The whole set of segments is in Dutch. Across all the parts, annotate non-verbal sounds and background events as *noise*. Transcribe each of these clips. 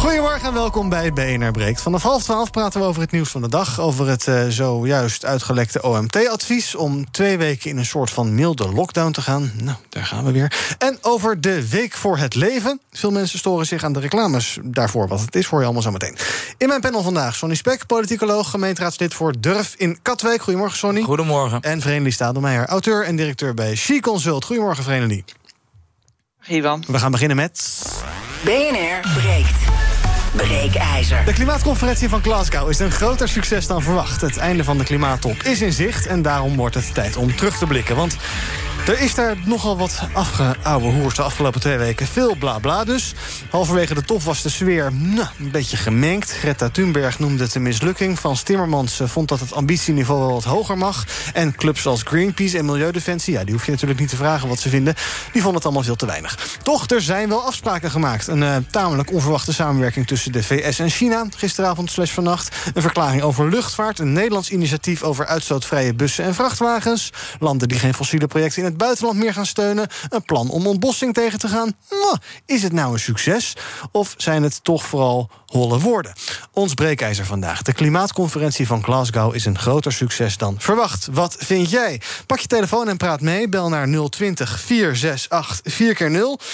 Goedemorgen en welkom bij BNR Breekt. Vanaf half twaalf praten we over het nieuws van de dag. Over het uh, zojuist uitgelekte OMT-advies... om twee weken in een soort van milde lockdown te gaan. Nou, daar gaan we weer. En over de Week voor het Leven. Veel mensen storen zich aan de reclames daarvoor. Wat het is, voor je allemaal zo meteen. In mijn panel vandaag Sonny Spek, politicoloog... gemeenteraadslid voor Durf in Katwijk. Goedemorgen, Sonny. Goedemorgen. En Vrenelie Stadelmeijer, auteur en directeur bij She Consult. Goedemorgen, Vrenelie. Ivan. We gaan beginnen met... BNR breekt. Breekijzer. De klimaatconferentie van Glasgow is een groter succes dan verwacht. Het einde van de klimaattop is in zicht en daarom wordt het tijd om terug te blikken. Want er is daar nogal wat afgeouwe hoers de afgelopen twee weken. Veel bla bla dus. Halverwege de top was de sfeer nou, een beetje gemengd. Greta Thunberg noemde het een mislukking. Frans Timmermans eh, vond dat het ambitieniveau wel wat hoger mag. En clubs als Greenpeace en Milieudefensie... ja, die hoef je natuurlijk niet te vragen wat ze vinden... die vonden het allemaal veel te weinig. Toch, er zijn wel afspraken gemaakt. Een uh, tamelijk onverwachte samenwerking tussen de VS en China... gisteravond slash vannacht. Een verklaring over luchtvaart. Een Nederlands initiatief over uitstootvrije bussen en vrachtwagens. Landen die geen fossiele projecten in het buitenland meer gaan steunen. Een plan om ontbossing tegen te gaan. Is het nou een succes? Of zijn het toch vooral holle woorden? Ons breekijzer vandaag. De klimaatconferentie van Glasgow is een groter succes dan verwacht. Wat vind jij? Pak je telefoon en praat mee. Bel naar 020 468 4x0.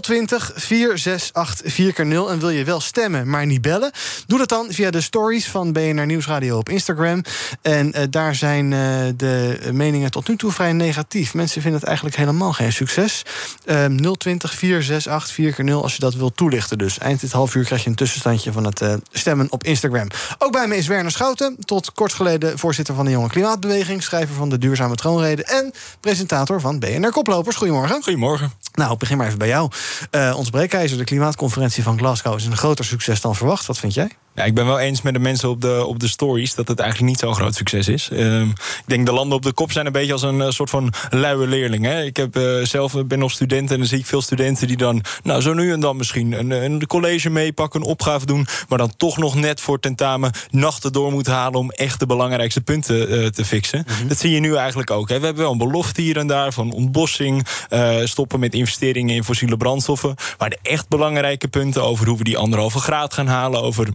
020 468 4x0. En wil je wel stemmen, maar niet bellen? Doe dat dan via de stories van BNR Nieuwsradio op Instagram. En uh, daar zijn uh, de meningen tot nu toe vrij negatief. Mensen vinden het eigenlijk helemaal geen succes. Uh, 020 468 4 0 als je dat wilt toelichten. Dus eind dit half uur krijg je een tussenstandje van het uh, stemmen op Instagram. Ook bij me is Werner Schouten, tot kort geleden voorzitter van de Jonge Klimaatbeweging, schrijver van de Duurzame Troonrede en presentator van BNR Koplopers. Goedemorgen. Goedemorgen. Nou, ik begin maar even bij jou. Uh, ons breekijzer, de klimaatconferentie van Glasgow, is een groter succes dan verwacht. Wat vind jij? Ja, ik ben wel eens met de mensen op de, op de stories dat het eigenlijk niet zo'n groot succes is. Uh, ik denk de landen op de kop zijn een beetje als een uh, soort van luie leerling. Hè? Ik heb, uh, zelf ben nog student en dan zie ik veel studenten die dan, nou zo nu en dan misschien een, een college meepakken, een opgave doen, maar dan toch nog net voor tentamen nachten door moeten halen om echt de belangrijkste punten uh, te fixen. Mm -hmm. Dat zie je nu eigenlijk ook. Hè? We hebben wel een belofte hier en daar van ontbossing, stoppen met investeringen in fossiele brandstoffen, maar de echt belangrijke punten over hoe we die anderhalve graad gaan halen, over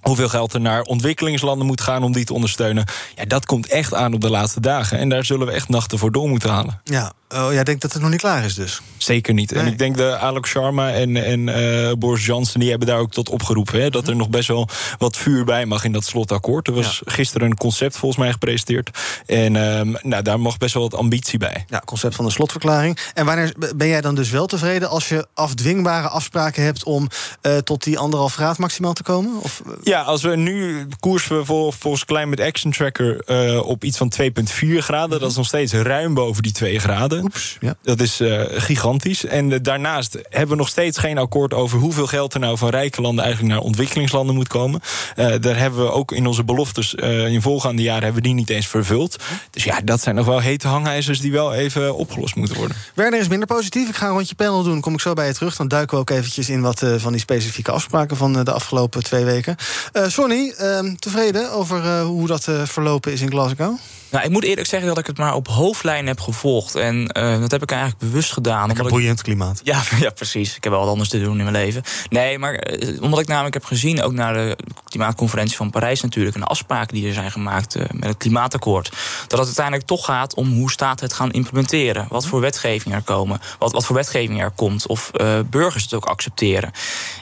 hoeveel geld er naar ontwikkelingslanden moet gaan om die te ondersteunen. Ja, dat komt echt aan op de laatste dagen. En daar zullen we echt nachten voor door moeten halen. Ja, oh, jij denkt dat het nog niet klaar is dus? Zeker niet. Nee. En ik denk de Alex Sharma en, en uh, Boris Johnson... die hebben daar ook tot opgeroepen. Hè, dat er nog best wel wat vuur bij mag in dat slotakkoord. Er was ja. gisteren een concept volgens mij gepresenteerd. En um, nou, daar mag best wel wat ambitie bij. Ja, concept van de slotverklaring. En wanneer ben jij dan dus wel tevreden... als je afdwingbare afspraken hebt... om uh, tot die anderhalf graad maximaal te komen? Of, uh... Ja, als we nu koersen we vol, volgens Climate Action Tracker uh, op iets van 2,4 graden. Mm -hmm. Dat is nog steeds ruim boven die 2 graden. Oeps, ja. Dat is uh, gigantisch. En uh, daarnaast hebben we nog steeds geen akkoord over hoeveel geld er nou van rijke landen eigenlijk naar ontwikkelingslanden moet komen. daar hebben we ook in onze beloftes in volgaande jaren hebben we die niet eens vervuld. Dus ja, dat zijn nog wel hete hangijzers die wel even opgelost moeten worden. Werner is minder positief. Ik ga een rondje panel doen. Kom ik zo bij je terug. Dan duiken we ook eventjes in wat van die specifieke afspraken van de afgelopen twee weken. Uh, Sonny, uh, tevreden over uh, hoe dat uh, verlopen is in Glasgow? Nou, ik moet eerlijk zeggen dat ik het maar op hoofdlijn heb gevolgd. En dat heb ik eigenlijk bewust gedaan. Een boeiend klimaat. Ja, *laughs* ja, precies. Ik heb wel wat anders te doen in mijn leven. Nee, maar omdat ik namelijk heb gezien, ook naar de klimaatconferentie van Parijs natuurlijk... en de afspraken die er zijn gemaakt met het klimaatakkoord... dat het uiteindelijk toch gaat om hoe staat het gaan implementeren. Wat voor wetgeving er komen. Wat, wat voor wetgeving er komt. Of burgers het ook accepteren.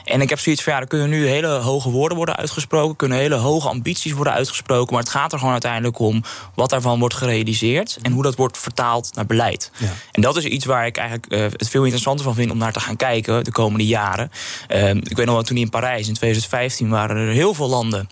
En ik heb zoiets van, ja, er kunnen nu hele hoge woorden worden uitgesproken kunnen hele hoge ambities worden uitgesproken. Maar het gaat er gewoon uiteindelijk om wat daarvan wordt gerealiseerd. En hoe dat wordt vertaald naar beleid. Ja. En dat is iets waar ik eigenlijk uh, het veel interessanter van vind om naar te gaan kijken de komende jaren. Uh, ik weet nog wel, toen in Parijs in 2015 waren er heel veel landen.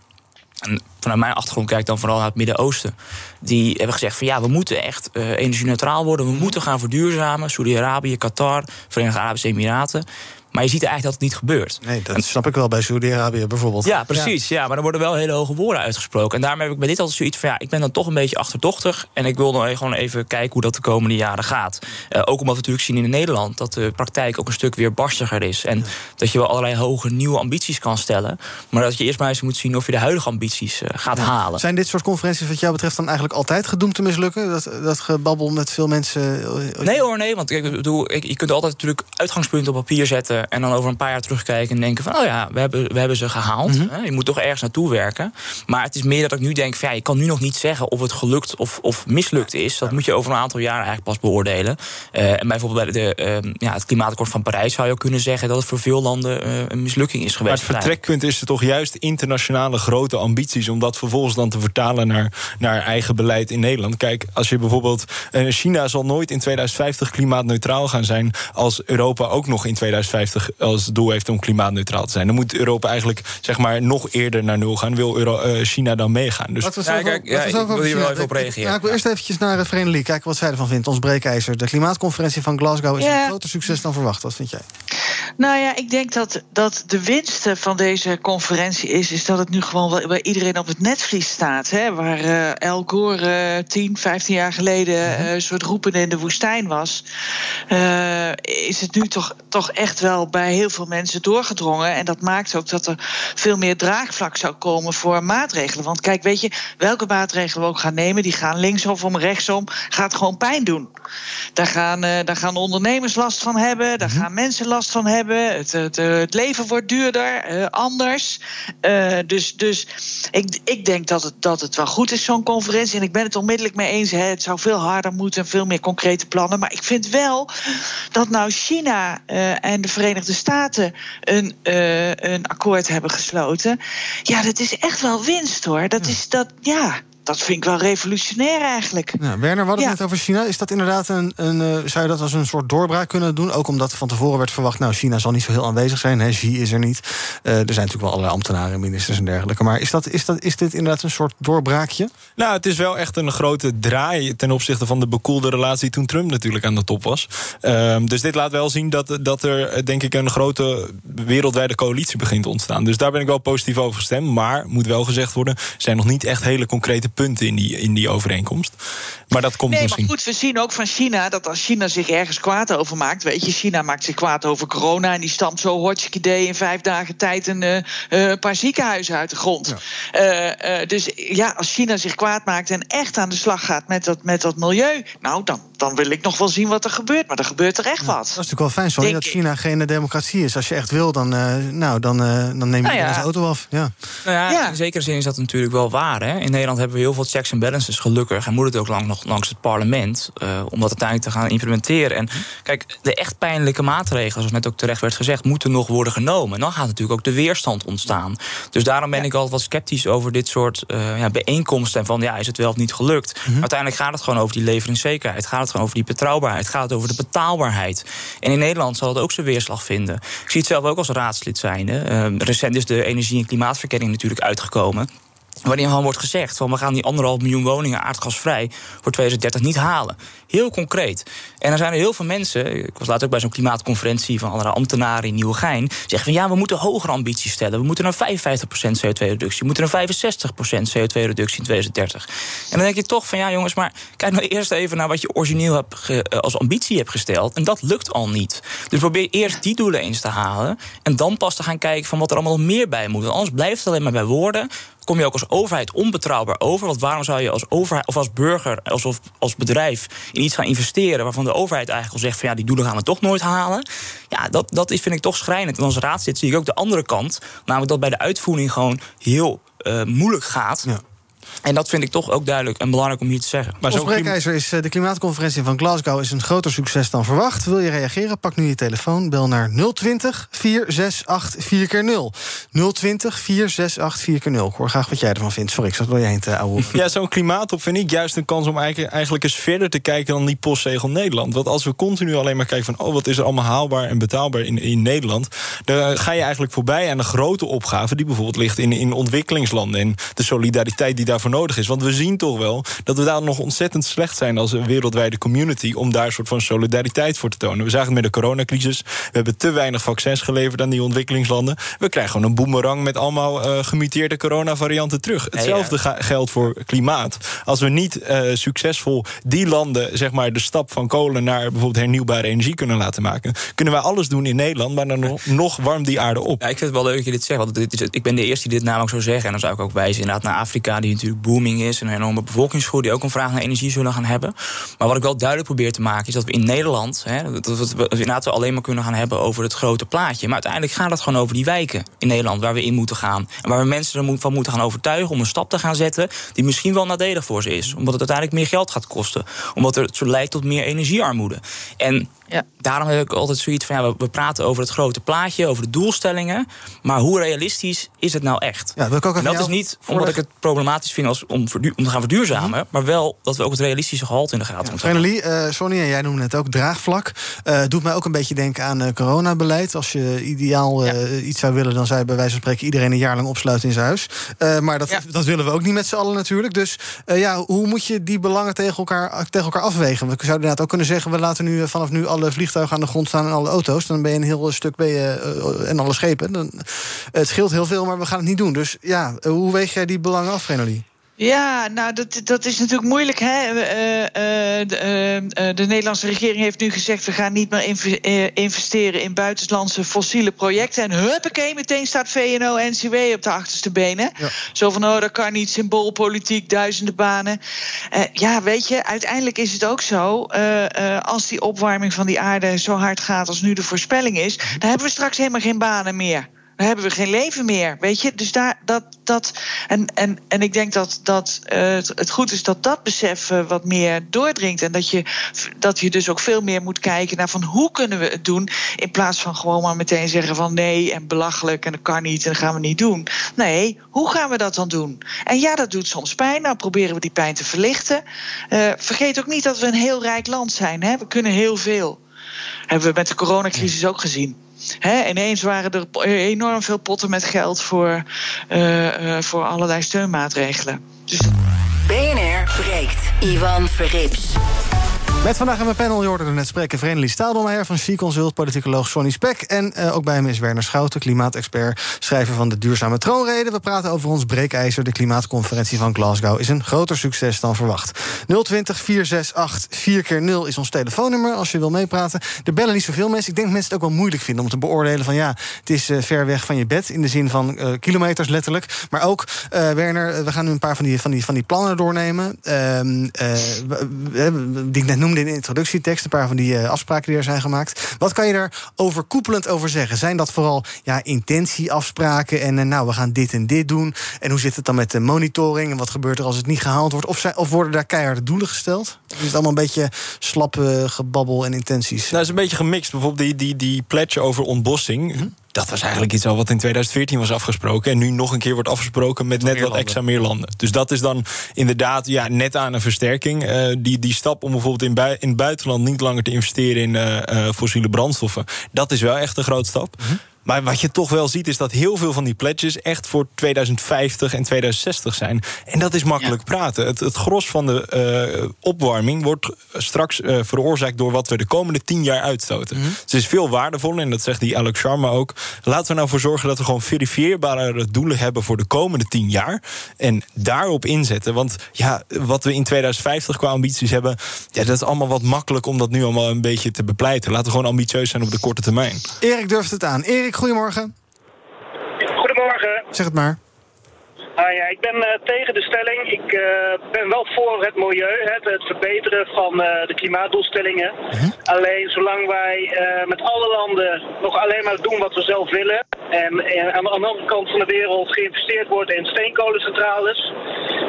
En vanuit mijn achtergrond kijk ik dan vooral naar het Midden-Oosten. Die hebben gezegd van ja, we moeten echt uh, energie-neutraal worden. We moeten gaan verduurzamen. Saudi-Arabië, Qatar, Verenigde Arabische Emiraten. Maar je ziet eigenlijk dat het niet gebeurt. Nee, dat snap ik wel bij Saudi-Arabië bijvoorbeeld. Ja, precies. Ja. maar er worden wel hele hoge woorden uitgesproken. En daarom heb ik bij dit altijd zoiets van... ja, ik ben dan toch een beetje achterdochtig... en ik wil dan gewoon even kijken hoe dat de komende jaren gaat. Uh, ook omdat we natuurlijk zien in Nederland... dat de praktijk ook een stuk weer barstiger is. En dat je wel allerlei hoge nieuwe ambities kan stellen... maar dat je eerst maar eens moet zien of je de huidige ambities uh, gaat halen. Zijn dit soort conferenties wat jou betreft dan eigenlijk altijd gedoemd te mislukken? Dat, dat gebabbel met veel mensen... Eh, nee hoor, nee, want ik bedoel, je kunt altijd natuurlijk uitgangspunten op papier zetten... en dan over een paar jaar terugkijken en denken van... oh ja, we hebben, we hebben ze gehaald. Mm -hmm. Je moet toch ergens naartoe werken. Maar het is meer dat ik nu denk van ja, je kan nu nog niet zeggen... of het gelukt of, of mislukt is. Dat moet je over een aantal jaren eigenlijk pas beoordelen. Uh, en bijvoorbeeld bij de, uh, ja, het klimaatakkoord van Parijs zou je ook kunnen zeggen... dat het voor veel landen uh, een mislukking is geweest. Maar het vertrekpunt is er toch juist internationale grote ambities... om dat vervolgens dan te vertalen naar, naar eigen beleid in Nederland. Kijk, als je bijvoorbeeld... China zal nooit in 2050 klimaatneutraal gaan zijn... als Europa ook nog in 2050 als doel heeft om klimaatneutraal te zijn. Dan moet Europa eigenlijk zeg maar, nog eerder naar nul gaan. Wil Euro, China dan meegaan? Dus ja, kijk, ja, ik wil hier wel even op reageren. Ja, ik wil eerst eventjes naar de Verenigde Kijken wat zij ervan vindt. Ons breekijzer. De klimaatconferentie van Glasgow is een groter succes dan verwacht. Wat vind jij? Nou ja, ik denk dat, dat de winst van deze conferentie is... is dat het nu gewoon wel bij iedereen op het netvlies staat. Hè, waar uh, El Gore uh, 10, 15 jaar geleden uh, een soort roepende in de woestijn was... Uh, is het nu toch, toch echt wel bij heel veel mensen doorgedrongen. En dat maakt ook dat er veel meer draagvlak zou komen voor maatregelen. Want kijk, weet je, welke maatregelen we ook gaan nemen... die gaan linksom of rechtsom, gaat gewoon pijn doen. Daar gaan, uh, daar gaan ondernemers last van hebben, daar gaan mensen last van hebben. Het, het, het leven wordt duurder, uh, anders. Uh, dus dus ik, ik denk dat het, dat het wel goed is, zo'n conferentie. En ik ben het onmiddellijk mee eens. Hè. Het zou veel harder moeten, veel meer concrete plannen. Maar ik vind wel dat nou China en de Verenigde Staten een, een akkoord hebben gesloten. Ja, dat is echt wel winst hoor. Dat is dat, ja dat vind ik wel revolutionair eigenlijk. Ja, Werner, we hadden ja. het net over China. Is dat inderdaad een, een uh, zou je dat als een soort doorbraak kunnen doen? Ook omdat van tevoren werd verwacht, nou, China zal niet zo heel aanwezig zijn. Hè, Xi is er niet. Uh, er zijn natuurlijk wel allerlei ambtenaren, ministers en dergelijke. Maar is, dat, is, dat, is dit inderdaad een soort doorbraakje? Nou, het is wel echt een grote draai ten opzichte van de bekoelde relatie toen Trump natuurlijk aan de top was. Uh, dus dit laat wel zien dat, dat er, denk ik, een grote wereldwijde coalitie begint te ontstaan. Dus daar ben ik wel positief over gestemd. Maar, moet wel gezegd worden, zijn nog niet echt hele concrete punten in die, in die overeenkomst. Maar dat komt nee, misschien. maar goed, we zien ook van China dat als China zich ergens kwaad over maakt... weet je, China maakt zich kwaad over corona... en die stampt zo hotchkiss in vijf dagen tijd... een uh, paar ziekenhuizen uit de grond. Ja. Uh, uh, dus ja, als China zich kwaad maakt en echt aan de slag gaat met dat, met dat milieu... nou, dan, dan wil ik nog wel zien wat er gebeurt. Maar er gebeurt er echt ja, wat. Dat is natuurlijk wel fijn, sorry, dat China geen democratie is. Als je echt wil, dan, nou, dan, dan neem je nou ja. de auto af. Ja. Nou ja, ja, in zekere zin is dat natuurlijk wel waar. Hè? In Nederland hebben we heel veel checks en balances, gelukkig. En moet het ook lang, nog langs het parlement. Uh, om dat uiteindelijk te gaan implementeren. En kijk, de echt pijnlijke maatregelen, zoals net ook terecht werd gezegd, moeten nog worden genomen. En dan gaat natuurlijk ook de weerstand ontstaan. Dus daarom ben ja. ik altijd wat sceptisch over dit soort uh, ja, bijeenkomsten. En van ja, is het wel of niet gelukt? Mm -hmm. Uiteindelijk gaat het gewoon over die leveringszekerheid. Gaat het gewoon over die betrouwbaarheid. Gaat het over de betaalbaarheid. En in Nederland zal het ook zijn weerslag vinden. Ik zie het zelf ook als raadslid zijn. Uh, recent is de energie- en klimaatverkenning natuurlijk uitgekomen. Waarin gewoon wordt gezegd: van we gaan die anderhalf miljoen woningen aardgasvrij voor 2030 niet halen. Heel concreet. En er zijn er heel veel mensen. Ik was laatst ook bij zo'n klimaatconferentie van allerlei ambtenaren in Nieuwegein. Zeggen van ja, we moeten hogere ambities stellen. We moeten naar 55% CO2-reductie. We moeten naar 65% CO2-reductie in 2030. En dan denk je toch van ja, jongens, maar kijk nou eerst even naar wat je origineel hebt ge, als ambitie hebt gesteld. En dat lukt al niet. Dus probeer eerst die doelen eens te halen. En dan pas te gaan kijken van wat er allemaal nog meer bij moet. Anders blijft het alleen maar bij woorden kom je ook als overheid onbetrouwbaar over. Want waarom zou je als overheid of als burger, als, als bedrijf in iets gaan investeren waarvan de overheid eigenlijk al zegt van ja, die doelen gaan we toch nooit halen. Ja, dat, dat is, vind ik toch schrijnend. En als raadslid zie ik ook de andere kant, namelijk dat bij de uitvoering gewoon heel uh, moeilijk gaat. Ja. En dat vind ik toch ook duidelijk en belangrijk om hier te zeggen. Maar zo'n breekijzer is de klimaatconferentie van Glasgow is een groter succes dan verwacht. Wil je reageren? Pak nu je telefoon. Bel naar 020 468 4 keer 0 020 468 4 keer 0 Ik hoor graag wat jij ervan vindt. Sorry, ik zat wel je heen te ouwe. *laughs* Ja, zo'n klimaattop vind ik juist een kans om eigenlijk eens verder te kijken dan die postzegel Nederland. Want als we continu alleen maar kijken van oh, wat is er allemaal haalbaar en betaalbaar in, in Nederland, dan ga je eigenlijk voorbij aan de grote opgave die bijvoorbeeld ligt in, in ontwikkelingslanden en de solidariteit die daar daarvoor nodig is. Want we zien toch wel dat we daar nog ontzettend slecht zijn als een wereldwijde community om daar een soort van solidariteit voor te tonen. We zagen het met de coronacrisis. We hebben te weinig vaccins geleverd aan die ontwikkelingslanden. We krijgen gewoon een boemerang met allemaal uh, gemuteerde coronavarianten terug. Hetzelfde geldt voor klimaat. Als we niet uh, succesvol die landen, zeg maar, de stap van kolen naar bijvoorbeeld hernieuwbare energie kunnen laten maken, kunnen wij alles doen in Nederland, maar dan nog, nog warmt die aarde op. Ja, ik vind het wel leuk dat je dit zegt. Want dit is, ik ben de eerste die dit namelijk zou zeggen. En dan zou ik ook wijzen inderdaad naar Afrika, die natuurlijk booming is. En een enorme bevolkingsgroei die ook een vraag naar energie zullen gaan hebben. Maar wat ik wel duidelijk probeer te maken is dat we in Nederland, hè, dat we inderdaad alleen maar kunnen gaan hebben over het grote plaatje. Maar uiteindelijk gaat het gewoon over die wijken in Nederland waar we in moeten gaan. En waar we mensen van moeten gaan overtuigen om een stap te gaan zetten die misschien wel nadelig voor ze is. Omdat het uiteindelijk meer geld gaat kosten. Omdat het zo leidt tot meer energiearmoede. En ja. Daarom heb ik altijd zoiets van, ja, we, praten over het grote plaatje, over de doelstellingen. Maar hoe realistisch is het nou echt? Ja, dat, ook en dat is niet omdat ik het problematisch vind als om, om te gaan verduurzamen. Mhm. Maar wel dat we ook het realistische gehalte in de gaten moeten houden. Uh, Sonny, en jij noemde het ook draagvlak. Uh, doet mij ook een beetje denken aan uh, coronabeleid. Als je ideaal iets zou willen, dan zou je bij wijze van spreken iedereen een jaar lang opsluiten in zijn huis. maar dat, dat willen we ook niet met z'n allen natuurlijk. Dus ja, hoe moet je die belangen tegen elkaar, tegen elkaar afwegen? We zouden inderdaad ook kunnen zeggen, we laten nu vanaf nu alle vliegtuigen aan de grond staan en alle auto's. Dan ben je een heel stuk ben je, uh, en alle schepen. Dan, het scheelt heel veel, maar we gaan het niet doen. Dus ja, hoe weeg jij die belangen af, Renali? Ja, nou, dat, dat is natuurlijk moeilijk. Hè? Uh, uh, de, de, Nederlandse regering heeft nu gezegd... we gaan niet meer investeren in buitenlandse fossiele projecten. En huppakee, meteen staat VNO-NCW op de achterste benen. Zo van, oh, dat kan niet, symboolpolitiek, duizenden banen. ja, weet je, uiteindelijk is het ook zo... als die opwarming van die aarde zo hard gaat als nu de voorspelling is... dan hebben we straks helemaal geen banen meer. Dan hebben we geen leven meer, weet je. Dus daar, dat, dat, en, en, en ik denk dat, dat uh, het goed is dat dat besef wat meer doordringt. En dat je, dat je dus ook veel meer moet kijken naar van hoe kunnen we het doen. In plaats van gewoon maar meteen zeggen van nee en belachelijk en dat kan niet en dat gaan we niet doen. Nee, hoe gaan we dat dan doen? En ja, dat doet soms pijn. Nou proberen we die pijn te verlichten. Uh, vergeet ook niet dat we een heel rijk land zijn. Hè? We kunnen heel veel. Hebben we met de coronacrisis ook gezien. He, ineens waren er enorm veel potten met geld voor, uh, uh, voor allerlei steunmaatregelen. Dus... BNR breekt. Ivan Verrips. Met vandaag in mijn panel, je hoorde net spreken... Vrenelie Staaldomeijer van She Consult, politicoloog Sonny Spek... en uh, ook bij hem is Werner Schouten, klimaatexpert... schrijver van de Duurzame Troonrede. We praten over ons breekijzer. De klimaatconferentie van Glasgow is een groter succes dan verwacht. 020 468 4 keer 0 is ons telefoonnummer als je wil meepraten. Er bellen niet zoveel mensen. Ik denk dat mensen het ook wel moeilijk vinden om te beoordelen... van ja, het is uh, ver weg van je bed, in de zin van uh, kilometers letterlijk. Maar ook, Werner, we gaan nu een paar van die, van die, van die plannen doornemen... Ehm, die ik net noemde in de introductietekst een paar van die uh, afspraken die er zijn gemaakt. Wat kan je daar overkoepelend over zeggen? Zijn dat vooral ja, intentieafspraken en uh, nou, we gaan dit en dit doen? En hoe zit het dan met de monitoring? En wat gebeurt er als het niet gehaald wordt? Of, zijn, of worden daar keiharde doelen gesteld? Is het allemaal een beetje slappe gebabbel en intenties? Nou, het is een beetje gemixt. Bijvoorbeeld die, die, die pledge over ontbossing. Mhm dat was eigenlijk iets al wat in 2014 was afgesproken. En nu nog een keer wordt afgesproken met net wat extra meer landen. Dus dat is dan inderdaad ja, net aan een versterking. Uh, die, die stap om bijvoorbeeld in, bui in het buitenland niet langer te investeren in uh, uh, fossiele brandstoffen. Dat is wel echt een grote stap. Mm maar wat je toch wel ziet is dat heel veel van die pledges echt voor 2050 en 2060 zijn. En dat is makkelijk praten. Het, het gros van de uh, opwarming wordt straks uh, veroorzaakt door wat we de komende tien jaar uitstoten. Mm het is veel waardevoller, en dat zegt die Alex Sharma ook. Laten we nou voor zorgen dat we gewoon verifieerbare doelen hebben voor de komende tien jaar. En daarop inzetten. Want ja, wat we in 2050 qua ambities hebben, ja, dat is allemaal wat makkelijk om dat nu allemaal een beetje te bepleiten. Laten we gewoon ambitieus zijn op de korte termijn. Erik durft het aan. Erik goedemorgen. Goedemorgen. Zeg het maar. Ah, ja, ik ben uh, tegen de stelling. Ik uh, ben wel voor het milieu, het, het verbeteren van uh, de klimaatdoelstellingen. -huh. Alleen zolang wij met alle landen nog alleen maar doen wat we zelf willen... en, en aan de andere kant van de wereld geïnvesteerd wordt in steenkolencentrales...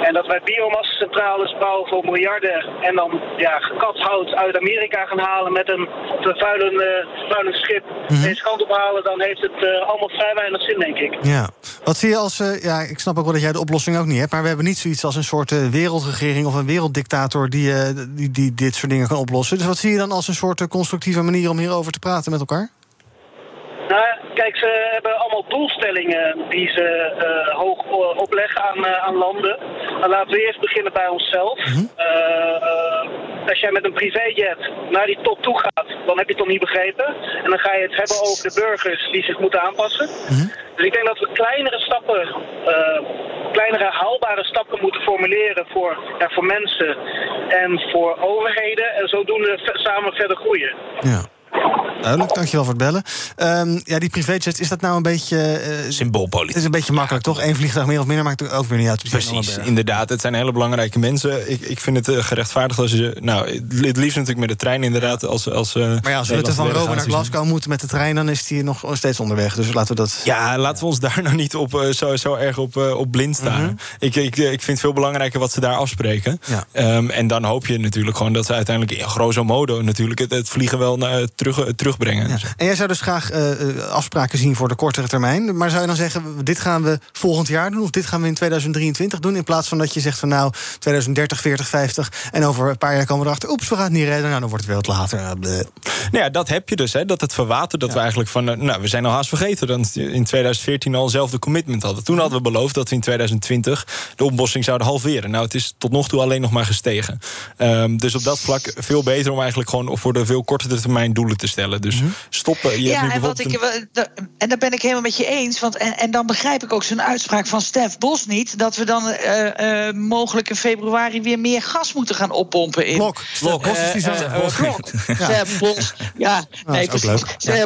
en dat wij biomassacentrales bouwen voor miljarden... en dan ja, hout uit Amerika gaan halen met een vervuilend schip... -huh. deze kant op halen, dan heeft het allemaal vrij weinig zin, denk ik. Ja. Wat zie je als... ja, ik snap ook wel dat jij de oplossing ook niet hebt. Maar we hebben niet zoiets als een soort uh, wereldregering of een werelddictator die, uh, die, die dit soort dingen kan oplossen. Dus wat zie je dan als een soort uh, constructieve manier om hierover te praten met elkaar? Nou, kijk, ze hebben allemaal doelstellingen die ze uh, hoog opleggen aan, uh, aan landen. Dan laten we eerst beginnen bij onszelf. Mm als jij met een privéjet naar die top toe gaat, dan heb je het toch niet begrepen. En dan ga je het hebben over de burgers die zich moeten aanpassen. Mm Dus ik denk dat we kleinere stappen, kleinere haalbare stappen moeten formuleren voor, ja, voor mensen en voor overheden. En zodoende samen verder groeien. Ja. Duidelijk, dankjewel voor het bellen. Um, ja, die privéjet, is dat nou een beetje... Uh, Symboolpolitiek. Het is een beetje makkelijk, toch? Eén vliegtuig meer of minder maakt ook weer niet uit. Precies, inderdaad. Het zijn hele belangrijke mensen. Ik, ik vind het uh, gerechtvaardigd als je... Nou, het liefst natuurlijk met de trein inderdaad. Als, als, uh, maar ja, als we van Rome naar Glasgow moeten met de trein... dan is die nog steeds onderweg. Dus laten we dat... Ja, laten we ons daar nou niet op, zo, zo erg op, op blind staan. Mm -hmm. ik, ik, ik vind het veel belangrijker wat ze daar afspreken. Ja. Um, en dan hoop je natuurlijk gewoon dat ze uiteindelijk... in grosso modo natuurlijk het, het vliegen wel naar, terug, terugbrengen. Ja. En jij zou dus graag uh, afspraken zien voor de kortere termijn. Maar zou je dan zeggen, dit gaan we volgend jaar doen... of dit gaan we in 2023 doen... in plaats van dat je zegt van nou, 2030, 40, 50... en over een paar jaar komen we erachter... oeps, we gaan het niet redden, nou, dan wordt het weer wat later. Nou ja, dat heb je dus, hè, dat het verwatert. Dat ja. we eigenlijk van, nou, we zijn al haast vergeten... dat in 2014 al eenzelfde commitment hadden. Toen hadden we beloofd dat we in 2020 de opbossing zouden halveren. Nou, het is tot nog toe alleen nog maar gestegen. Um, dus op dat vlak veel beter om eigenlijk gewoon... voor de veel kortere termijn doelen te stellen. Dus -hmm. stoppen... Je ja, en, wat ik, en daar ben ik helemaal met je eens. Want, en, en dan begrijp ik ook zo'n uitspraak van Stef Bos niet... dat we dan uh, uh, mogelijk in februari weer meer gas moeten gaan oppompen. In. Blok. Blok. Uh, blok. Ja, Bos. Ja, nee, precies.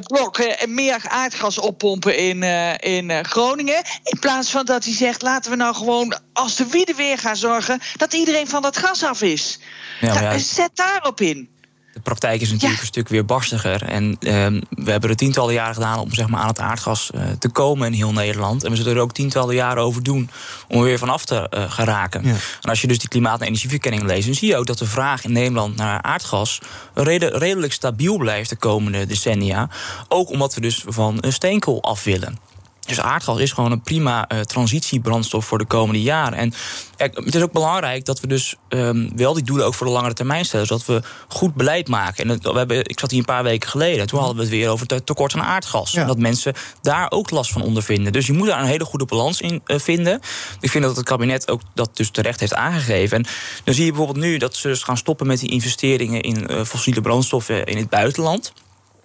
Blok. en meer aardgas oppompen in, in Groningen. In plaats van dat hij zegt... laten we nou gewoon, als de wieden weer gaan zorgen... dat iedereen van dat gas af is. Ja, ja. Zet daarop in. De praktijk is natuurlijk een stuk weer barstiger. En uh, we hebben er tientallen jaren gedaan om zeg maar, aan het aardgas uh, te komen in heel Nederland. En we zullen er ook tientallen jaren over doen om er weer vanaf te uh, geraken. Ja. En als je dus die klimaat- en energieverkenning leest, dan zie je ook dat de vraag in Nederland naar aardgas rede, redelijk stabiel blijft de komende decennia. Ook omdat we dus van steenkool af willen. Dus aardgas is gewoon een prima uh, transitiebrandstof voor de komende jaren. En kijk, het is ook belangrijk dat we dus um, wel die doelen ook voor de langere termijn stellen. Zodat we goed beleid maken. En het, we hebben, ik zat hier een paar weken geleden. Toen hadden we het weer over het tekort aan aardgas. Ja. En dat mensen daar ook last van ondervinden. Dus je moet daar een hele goede balans in uh, vinden. Ik vind dat het kabinet ook dat dus terecht heeft aangegeven. En dan zie je bijvoorbeeld nu dat ze dus gaan stoppen met die investeringen in uh, fossiele brandstoffen in het buitenland.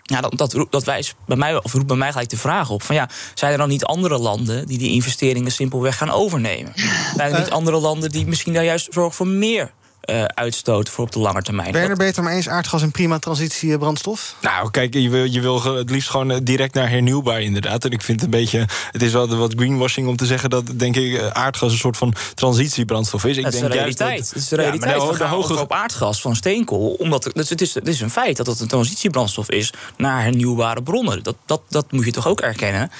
Ja, dat, dat, dat wijst bij mij, of roept bij mij gelijk de vraag op: van ja, zijn er dan niet andere landen die die investeringen simpelweg gaan overnemen? Zijn er niet andere landen die misschien daar juist zorgen voor meer uh, uitstoot voor op de lange termijn. Ben je er beter mee eens? Aardgas een prima transitiebrandstof? Nou, kijk, je wil, je wil het liefst gewoon eh, direct naar hernieuwbaar inderdaad. En ik vind het een beetje... Het is wel wat greenwashing om te zeggen dat, denk ik, eh, aardgas een soort van transitiebrandstof is. Ik dat is denk de realiteit. Dat, het is de realiteit. Ja, de, de hoge... op aardgas van steenkool. Omdat het, het, is, het is een feit dat het een transitiebrandstof is naar hernieuwbare bronnen. Dat, dat, dat moet je toch ook erkennen?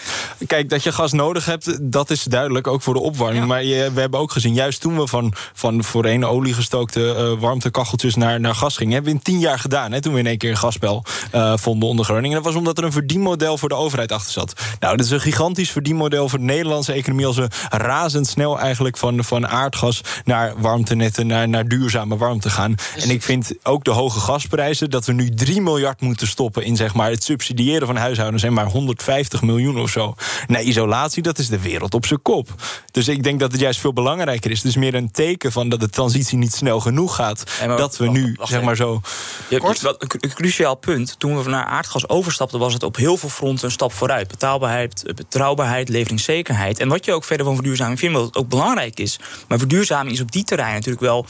Kijk, dat je gas nodig hebt, dat is duidelijk, ook voor de opwarming. Ja. Maar je, we hebben ook gezien, juist toen we van, van voorheen olie gestookt uh, warmtekacheltjes naar, naar gas gingen. Hebben we in tien jaar gedaan, hè, toen we in één keer een gasspel uh, vonden onder Groningen. Dat was omdat er een verdienmodel voor de overheid achter zat. Nou, dat is een gigantisch verdienmodel voor de Nederlandse economie... als we razendsnel eigenlijk van, van aardgas naar warmtenetten... Naar, naar duurzame warmte gaan. En ik vind ook de hoge gasprijzen... dat we nu 3 miljard moeten stoppen in zeg maar, het subsidiëren van huishoudens... en maar 150 miljoen of zo. naar isolatie, dat is de wereld op zijn kop. Dus ik denk dat het juist veel belangrijker is. Dus meer een teken van dat de transitie niet snel genoeg gaat. Maar, dat we nu, zeg maar zo. Je, kort? een cruciaal punt. Toen we naar aardgas overstapten, was het op heel veel fronten een stap vooruit. Betaalbaarheid, betrouwbaarheid, leveringszekerheid. En wat je ook verder van verduurzaming vindt, wat ook belangrijk is. Maar verduurzaming is op die terrein natuurlijk wel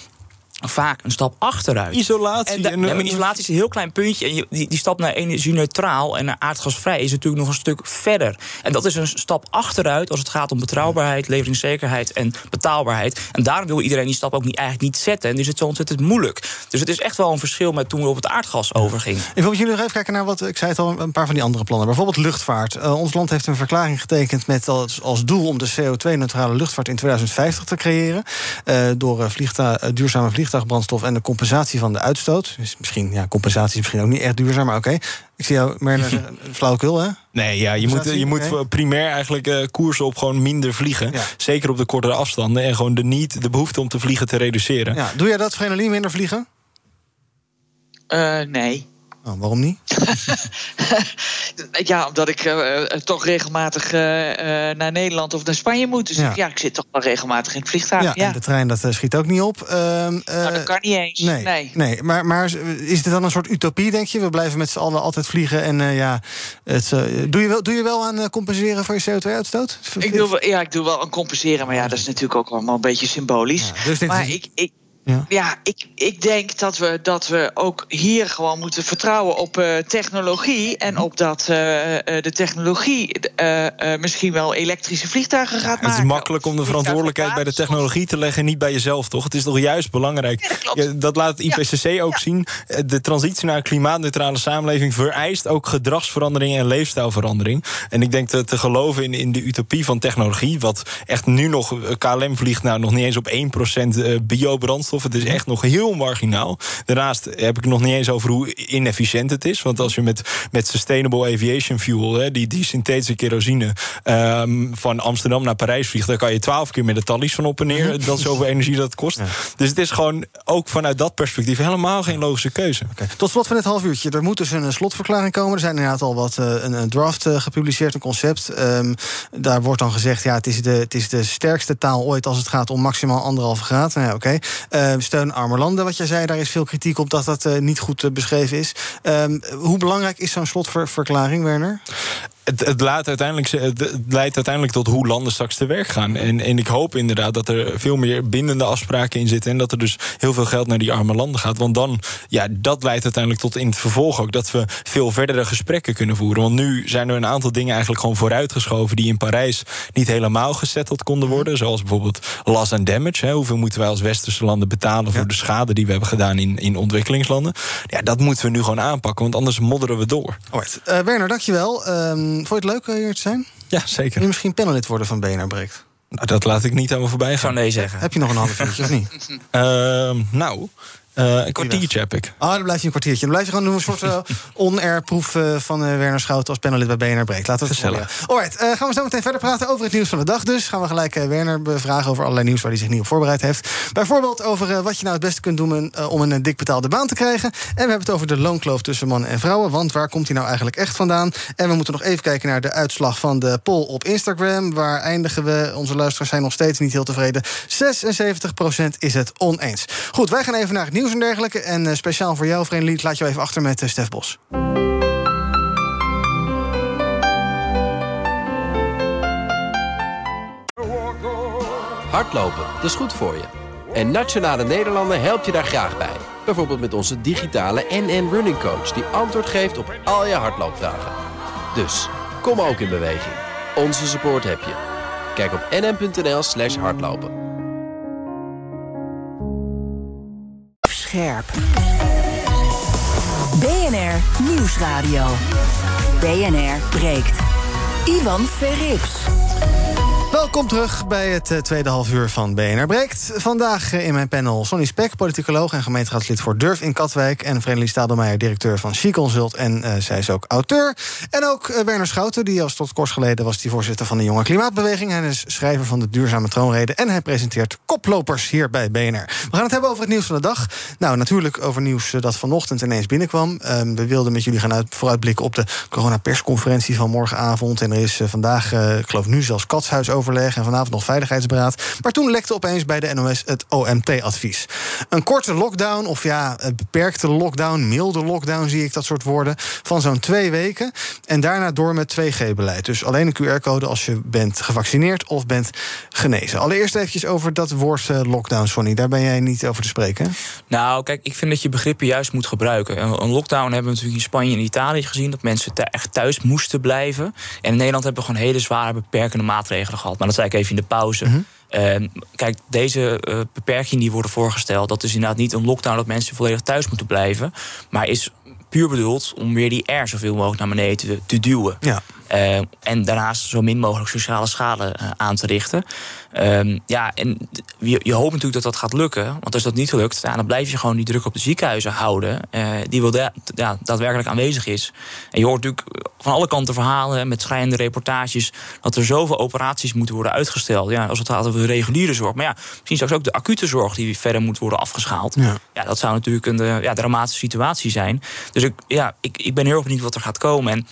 vaak een stap achteruit. Isolatie. En, ja, maar isolatie is een heel klein puntje. En die, die stap naar energie-neutraal en naar aardgasvrij is natuurlijk nog een stuk verder. En dat is een stap achteruit als het gaat om betrouwbaarheid, leveringszekerheid en betaalbaarheid. En daarom wil iedereen die stap ook niet, eigenlijk niet zetten. En is het zo ontzettend moeilijk. Dus het is echt wel een verschil met toen we op het aardgas overgingen. Ik wil jullie nog even kijken naar wat, ik zei het al, een paar van die andere plannen. Bijvoorbeeld luchtvaart. Uh, ons land heeft een verklaring getekend met als, als doel om de CO2-neutrale luchtvaart in 2050 te creëren. Uh, door vliegtuig, duurzame vliegtuigen vliegtuigbrandstof en de compensatie van de uitstoot. Dus misschien, ja, compensatie is misschien ook niet echt duurzaam, maar oké. Ik zie jou, Merner, *laughs* flauwekul, hè? Nee, ja, je moet, je moet primair eigenlijk uh, koersen op gewoon minder vliegen. Ja. Zeker op de kortere afstanden. En gewoon de niet, de behoefte om te vliegen te reduceren. Ja, doe jij dat, Frenelien, minder vliegen? Uh, nee. Oh, waarom niet? *laughs* ja, omdat ik uh, toch regelmatig uh, naar Nederland of naar Spanje moet. Dus ja. ja. ik zit toch wel regelmatig in het vliegtuig. Ja, ja. En de trein dat schiet ook niet op. Uh, nou, dat kan niet eens. Nee, nee. nee. Maar, maar is dit dan een soort utopie, denk je? We blijven met z'n allen altijd vliegen. En ja, het, doe, je wel, doe je wel aan compenseren voor je CO2-uitstoot? Ik doe wel, ja, ik doe wel aan compenseren. Maar ja, dat is natuurlijk ook allemaal een beetje symbolisch. dus maar is... ik, ik ja, ja ik, ik denk dat we, dat we ook hier gewoon moeten vertrouwen op uh, technologie. En op dat uh, de technologie uh, misschien wel elektrische vliegtuigen gaat maken. Het is makkelijk om de verantwoordelijkheid bij de technologie te leggen, niet bij jezelf, toch? Het is toch juist belangrijk. Ja, dat, dat, laat het IPCC ook zien. De transitie naar een klimaatneutrale samenleving vereist ook gedragsverandering en leefstijlverandering. En ik denk te, te geloven in, in de utopie van technologie, wat echt nu nog KLM vliegt, nou nog niet eens op 1% biobrandstof. Het is echt nog heel marginaal. Daarnaast heb ik het nog niet eens over hoe inefficiënt het is. Want als je met, met Sustainable Aviation Fuel, hè, die, die synthetische kerosine, um, van Amsterdam naar Parijs vliegt, dan kan je twaalf keer met de tallies van op en neer. Dat is zoveel energie dat het kost. Ja. Dus het is gewoon ook vanuit dat perspectief helemaal geen logische keuze. Okay. Tot slot van dit half uurtje. Er moet dus een slotverklaring komen. Er zijn inderdaad al wat uh, een, draft uh, gepubliceerd, een concept. Um, daar wordt dan gezegd, ja, het is, de, het is de sterkste taal ooit als het gaat om maximaal anderhalve graad. Nou ja, oké. Okay. Uh, steun arme landen, wat jij zei, daar is veel kritiek op dat dat uh, niet goed uh, beschreven is. Um, hoe belangrijk is zo'n slotverklaring, Werner? Het, het, laat uiteindelijk, het leidt uiteindelijk tot hoe landen straks te werk gaan. En, en ik hoop inderdaad dat er veel meer bindende afspraken in zitten. En dat er dus heel veel geld naar die arme landen gaat. Want dan, ja, dat leidt uiteindelijk tot in het vervolg ook dat we veel verdere gesprekken kunnen voeren. Want nu zijn er een aantal dingen eigenlijk gewoon vooruitgeschoven die in Parijs niet helemaal gesetteld konden worden. Zoals bijvoorbeeld loss and damage. Hè. Hoeveel moeten wij als westerse landen betalen voor ja. de schade die we hebben gedaan in, in ontwikkelingslanden? Ja, dat moeten we nu gewoon aanpakken, want anders modderen we door. Alright. Uh, Werner, dankjewel. Um, vond je het leuk hier te zijn? Ja, zeker. Wil je misschien panelid worden van BNR Breekt? Nou, dat laat ik niet aan me voorbij gaan. Ik zou nee zeggen. Heb je nog een half uurtje of niet? Uh, *laughs* nou, uh, een kwartiertje heb ik. Ah, dan blijf je een kwartiertje. Dan blijf je gewoon een soort *laughs* uh, on-air proef uh, van Werner Schouten als panelid bij BNR Breekt. Laten we het Gezellig. Alright, gaan we zo meteen verder praten over het nieuws van de dag. Dus gaan we gelijk Werner bevragen over allerlei nieuws waar hij zich niet op voorbereid heeft. Bijvoorbeeld over wat je nou het beste kunt doen om een dik betaalde baan te krijgen. En we hebben het over de loonkloof tussen mannen en vrouwen. Want waar komt die nou eigenlijk echt vandaan? En we moeten nog even kijken naar de uitslag van de poll op Instagram. Waar eindigen we? Onze luisteraars zijn nog steeds niet heel tevreden. 76% is het oneens. Goed, wij gaan even naar het nieuws en dergelijke. En uh, speciaal voor jou, vriend Lied, laat je even achter met uh, Stef Bos. Hardlopen, dat is goed voor je. En Nationale Nederlanden helpt je daar graag bij. Bijvoorbeeld met onze digitale NN Running Coach... die antwoord geeft op al je hardloopvragen. Dus, kom ook in beweging. Onze support heb je. Kijk op nn.nl slash hardlopen. BNR Nieuwsradio. BNR breekt. Ivan Verrips. Welkom terug bij het uh, tweede halfuur van BNR Breekt. Vandaag uh, in mijn panel Sonny Spek, politicoloog en gemeenteraadslid voor Durf in Katwijk. En Vredelie Stadelmeijer, directeur van She Consult. En uh, zij is ook auteur. En ook Werner Schouten, die als tot kort geleden was die voorzitter van de Jonge Klimaatbeweging. Hij is schrijver van de Duurzame Troonrede. En hij presenteert koplopers hier bij BNR. We gaan het hebben over het nieuws van de dag. Nou, natuurlijk over nieuws dat vanochtend ineens binnenkwam. Ehm, we wilden met jullie gaan uit, vooruitblikken op de coronapersconferentie van morgenavond. En er is vandaag, ik geloof nu zelfs Katshuis over overleg en vanavond nog veiligheidsberaad. Maar toen lekte opeens bij de NOS het OMT-advies. Een korte lockdown, of ja, een beperkte lockdown, milde lockdown zie ik dat soort woorden, van zo'n twee weken. En daarna door met 2G-beleid. Dus alleen een QR-code als je bent gevaccineerd of bent genezen. Allereerst eventjes over dat woord uh, lockdown, Sonny. Daar ben jij niet over te spreken. Nou, kijk, ik vind dat je begrippen juist moet gebruiken. Een lockdown hebben we natuurlijk in Spanje en Italië gezien... dat mensen echt thuis moesten blijven. En in Nederland hebben we gewoon hele zware beperkende maatregelen gehad. Maar dat zei ik even in de pauze. Mm-hmm. Uh, kijk, deze uh, beperkingen die worden voorgesteld... dat is inderdaad niet een lockdown dat mensen volledig thuis moeten blijven... maar is puur bedoeld om weer die R zoveel mogelijk naar beneden te, te duwen. Ja. Uh, en daarnaast zo min mogelijk sociale schade uh, aan te richten. Um, ja, en je, je, hoopt natuurlijk dat dat gaat lukken. Want als dat niet lukt, ja, dan blijf je gewoon die druk op de ziekenhuizen houden. Uh, die wel da ja, daadwerkelijk aanwezezig is. En je hoort natuurlijk van alle kanten verhalen met schrijnende reportages. dat er zoveel operaties moeten worden uitgesteld. Ja, als het gaat over de reguliere zorg. Maar ja, misschien straks ook de acute zorg die verder moet worden afgeschaald. Ja, ja dat zou natuurlijk een ja, dramatische situatie zijn. Dus ik, ja, ik, ik ben heel erg benieuwd wat er gaat komen. En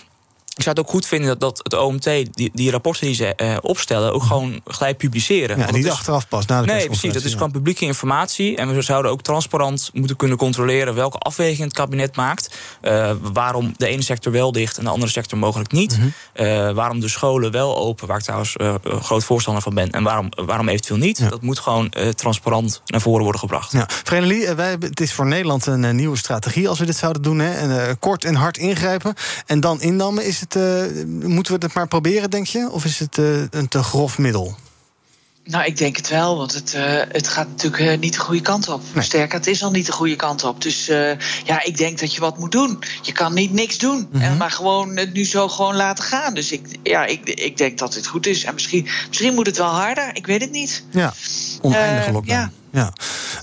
ik zou het ook goed vinden dat, dat het OMT die, die rapporten die ze uh, opstellen ook gewoon gelijk publiceren. Ja, niet achteraf pas. Na de nee, precies. Dat is gewoon publieke informatie. En we zouden ook transparant moeten kunnen controleren welke afweging het kabinet maakt. Uh, waarom de ene sector wel dicht en de andere sector mogelijk niet. Mm -hmm. uh, waarom de scholen wel open, waar ik trouwens groot voorstander van ben. En waarom, waarom eventueel niet. Ja. Dat moet gewoon transparant naar voren worden gebracht. Ja. Vrenelie, wij, het is voor Nederland een nieuwe strategie als we dit zouden doen. Hè. En, kort en hard ingrijpen en dan indammen. Is het, uh, moeten we het maar proberen, denk je? Of is het uh, een te grof middel? Nou, ik denk het wel, want het, uh, het gaat natuurlijk niet de goede kant op. Nee. Sterker, het is al niet de goede kant op. Dus ja, ik denk dat je wat moet doen. Je kan niet niks doen, mm -hmm. en maar gewoon het nu zo gewoon laten gaan. Dus ik, ja, ik, ik denk dat het goed is. En misschien, misschien moet het wel harder, ik weet het niet. Ja, oneindige lockdown. Ja. Ja.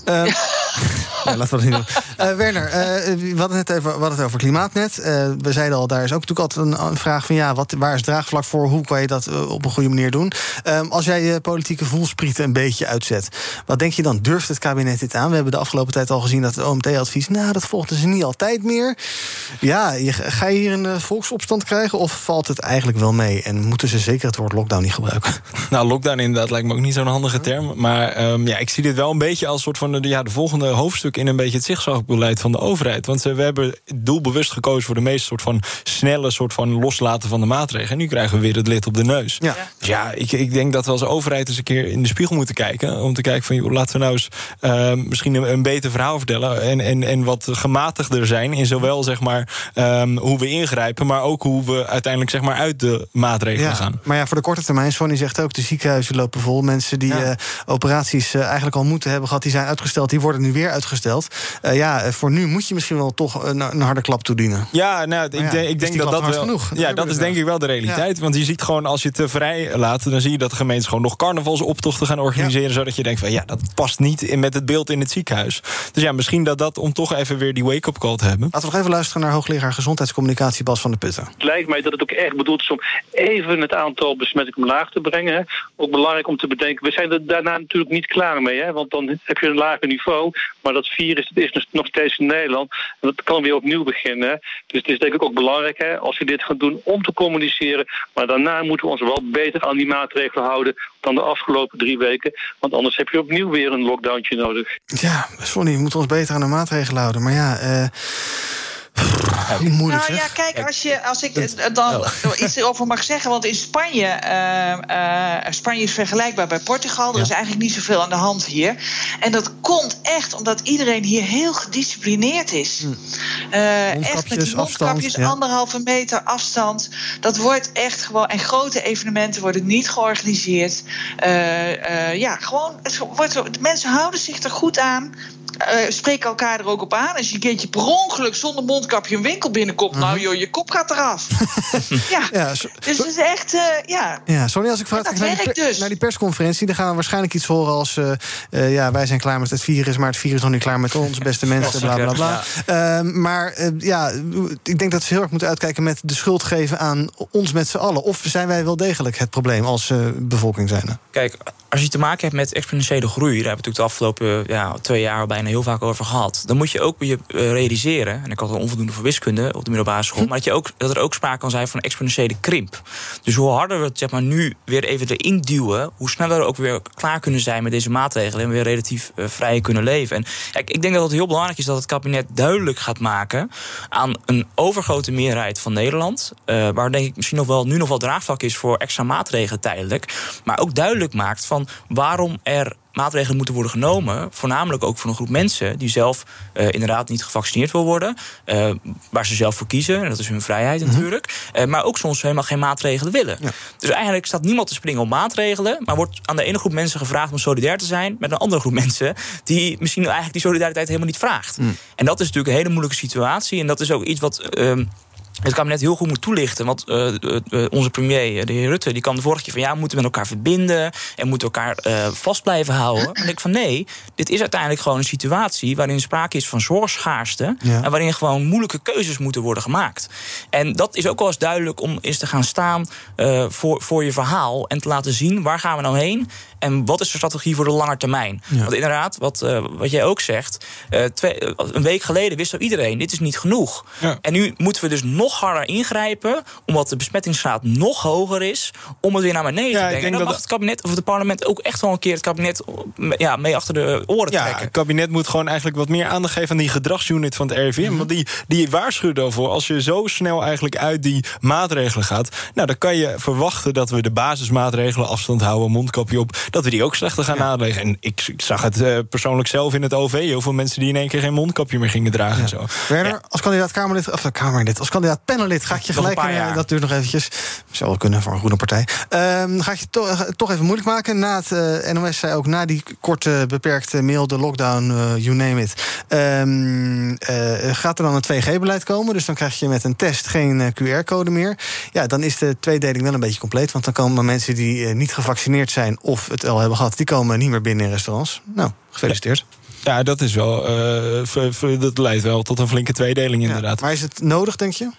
Uh, *laughs* ja, laten we dat Werner, uh, we hadden het even, we hadden het over klimaatnet. we zeiden al, daar is ook natuurlijk altijd een, vraag van... ja, wat, waar is draagvlak voor? Hoe kan je dat op een goede manier doen? Ehm, als jij je politieke voelsprieten een beetje uitzet... wat denk je dan? Durft het kabinet dit aan? We hebben de afgelopen tijd al gezien dat het OMT-advies... nou, dat volgden ze niet altijd meer. Ja, ga je hier een volksopstand krijgen... of valt het eigenlijk wel mee? En moeten ze zeker het woord lockdown niet gebruiken? Nou, lockdown inderdaad lijkt me ook niet zo'n handige term. Maar um, ja, ik zie dit wel een beetje als soort van de, ja, de volgende hoofdstuk in een beetje het zigzagbeleid van de overheid. Want we hebben doelbewust gekozen voor de meest soort van snelle soort van loslaten van de maatregelen. En nu krijgen we weer het lid op de neus. Ja. Dus ja, ik, ik denk dat we als overheid eens een keer in de spiegel moeten kijken. Om te kijken van joh, laten we nou eens uh, misschien een, een, beter verhaal vertellen. En, en, en wat gematigder zijn in zowel zeg maar um, hoe we ingrijpen, maar ook hoe we uiteindelijk zeg maar uit de maatregelen ja, gaan. Maar ja, voor de korte termijn, Sonny zegt ook, de ziekenhuizen lopen vol. Mensen die ja. uh, operaties uh, eigenlijk al moeten hebben gehad, die zijn uitgesteld, die worden nu weer uitgesteld. Uh, ja, voor nu moet je misschien wel toch een, een harde klap toedienen. Ja, nou, ik, ja, denk, ik denk dat dat wel. Genoeg. Ja, dat is denk ik wel de realiteit. Ja. Want je ziet gewoon, als je het te vrij laat, dan zie je dat de gemeentes gewoon nog carnavalsoptochten gaan organiseren. Ja. Zodat je denkt van ja, dat past niet in met het beeld in het ziekenhuis. Dus ja, misschien dat dat om toch even weer die wake-up call te hebben. Laten we nog even luisteren naar hoogleraar gezondheidscommunicatie Bas van de Putten. Het lijkt mij dat het ook echt bedoeld is om even het aantal besmettingen omlaag te brengen. Hè. Ook belangrijk om te bedenken, we zijn er daarna natuurlijk niet klaar mee. Hè, want dan heb je een lager niveau. Maar dat virus is nog steeds in Nederland. En dat kan weer opnieuw beginnen. Dus het is denk ik ook belangrijk hè, als je dit gaat doen om te communiceren. Maar daarna moeten we ons wel beter aan die maatregelen houden dan de afgelopen drie weken. Want anders heb je opnieuw weer een lockdowntje nodig. Ja, sorry, we moeten ons beter aan de maatregelen houden. Maar ja... Uh... Moeilijk, nou ja, kijk, als, je, als ik dan oh. *laughs* iets erover mag zeggen. Want in Spanje, uh, uh, Spanje is vergelijkbaar bij Portugal. Er ja. is eigenlijk niet zoveel aan de hand hier. En dat komt echt omdat iedereen hier heel gedisciplineerd is. Hm. Uh, echt met die mondkapjes, ja. anderhalve meter afstand. Dat wordt echt gewoon. En grote evenementen worden niet georganiseerd. ja, gewoon. Het wordt, mensen houden zich er goed aan. Uh, spreken elkaar er ook op aan. Als je een keertje per ongeluk zonder mondkapje een winkel binnenkomt, uh -huh. nou joh, je kop gaat eraf. *laughs* ja. ja so, dus het is echt, uh, ja. Ja, sorry, als ik vraag naar, die dus. naar die persconferentie, dan gaan we waarschijnlijk iets horen als, uh, ja, wij zijn klaar met het virus, maar het virus is nog niet klaar met ons, *laughs* beste mensen, bla bla bla. Ja. maar ja, ik denk dat ze heel erg moeten uitkijken met de schuld geven aan ons met z'n allen. Of zijn wij wel degelijk het probleem als bevolking zijn? Kijk, als je te maken hebt met exponentiële groei, daar hebben we natuurlijk de afgelopen ja, twee jaar bijna heel vaak over gehad. Dan moet je ook je realiseren, en ik had een onvoldoende voor wiskunde op de middelbare school, hm. maar dat, je ook, dat er ook sprake kan zijn van exponentiële krimp. Dus hoe harder we het zeg maar, nu weer even erin duwen, hoe sneller we ook weer klaar kunnen zijn met deze maatregelen en weer relatief uh, vrij kunnen leven. En kijk, ik denk dat het heel belangrijk is dat het kabinet duidelijk gaat maken aan een overgrote meerderheid van Nederland, uh, waar denk ik misschien nog wel nu nog wel draagvlak is voor extra maatregelen tijdelijk, maar ook duidelijk maakt van waarom er maatregelen moeten worden genomen. Voornamelijk ook voor een groep mensen die zelf uh, inderdaad niet gevaccineerd wil worden. Uh, waar ze zelf voor kiezen. En dat is hun vrijheid mm -hmm. natuurlijk. Uh, maar ook soms helemaal geen maatregelen willen. Ja. Dus eigenlijk staat niemand te springen op maatregelen. Maar wordt aan de ene groep mensen gevraagd om solidair te zijn. Met een andere groep mensen die misschien eigenlijk die solidariteit helemaal niet vraagt. Mm. En dat is natuurlijk een hele moeilijke situatie. En dat is ook iets wat het kabinet heel goed moet toelichten. Want uh, uh, onze premier, de heer Rutte, die kwam de vorige keer van ja, we moeten met elkaar verbinden en moeten elkaar uh, vast blijven houden. En ik denk van nee, dit is uiteindelijk gewoon een situatie waarin sprake is van zorgschaarste. Ja. En waarin gewoon moeilijke keuzes moeten worden gemaakt. En dat is ook wel eens duidelijk om eens te gaan staan voor, voor je verhaal en te laten zien waar gaan we nou heen. En wat is de strategie voor de lange termijn? Ja. Want inderdaad, wat, uh, wat jij ook zegt. Uh, twee, een week geleden wist al iedereen: dit is niet genoeg. Ja. En nu moeten we dus nog harder ingrijpen. omdat de besmettingsgraad nog hoger is. om het weer naar beneden ja, te brengen. En dan dat mag het kabinet of het parlement ook echt wel een keer het kabinet ja, mee achter de oren ja, trekken. Het kabinet moet gewoon eigenlijk wat meer aandacht geven aan die gedragsunit van het RIVM. Mm Want die, die waarschuwt ervoor. Als je zo snel eigenlijk uit die maatregelen gaat. Nou, dan kan je verwachten dat we de basismaatregelen afstand houden, mondkapje op dat we die ook slechter gaan ja. naleggen. En ik, ik zag het uh, persoonlijk zelf in het OV. Heel veel mensen die in één keer geen mondkapje meer gingen dragen. Ja. En zo. Werner, als kandidaat Kamerlid, of uh, Kamerlid, als kandidaat panellid ga ik je gelijk. Uh, dat duurt nog eventjes. Zou wel kunnen voor een groene partij. Um, ga ik je to, toch even moeilijk maken. Na het NOS zei ook na die korte beperkte mail, de lockdown, you name it. Um, gaat er dan een 2G-beleid komen? Dus dan krijg je met een test geen QR-code meer. Ja, dan is de tweedeling wel een beetje compleet. Want dan komen mensen die niet gevaccineerd zijn of het al hebben gehad, die komen niet meer binnen in restaurants. Nou, gefeliciteerd. Ja, dat is wel. Uh, dat leidt wel tot een flinke tweedeling, inderdaad. Ja, maar is het nodig, denk je?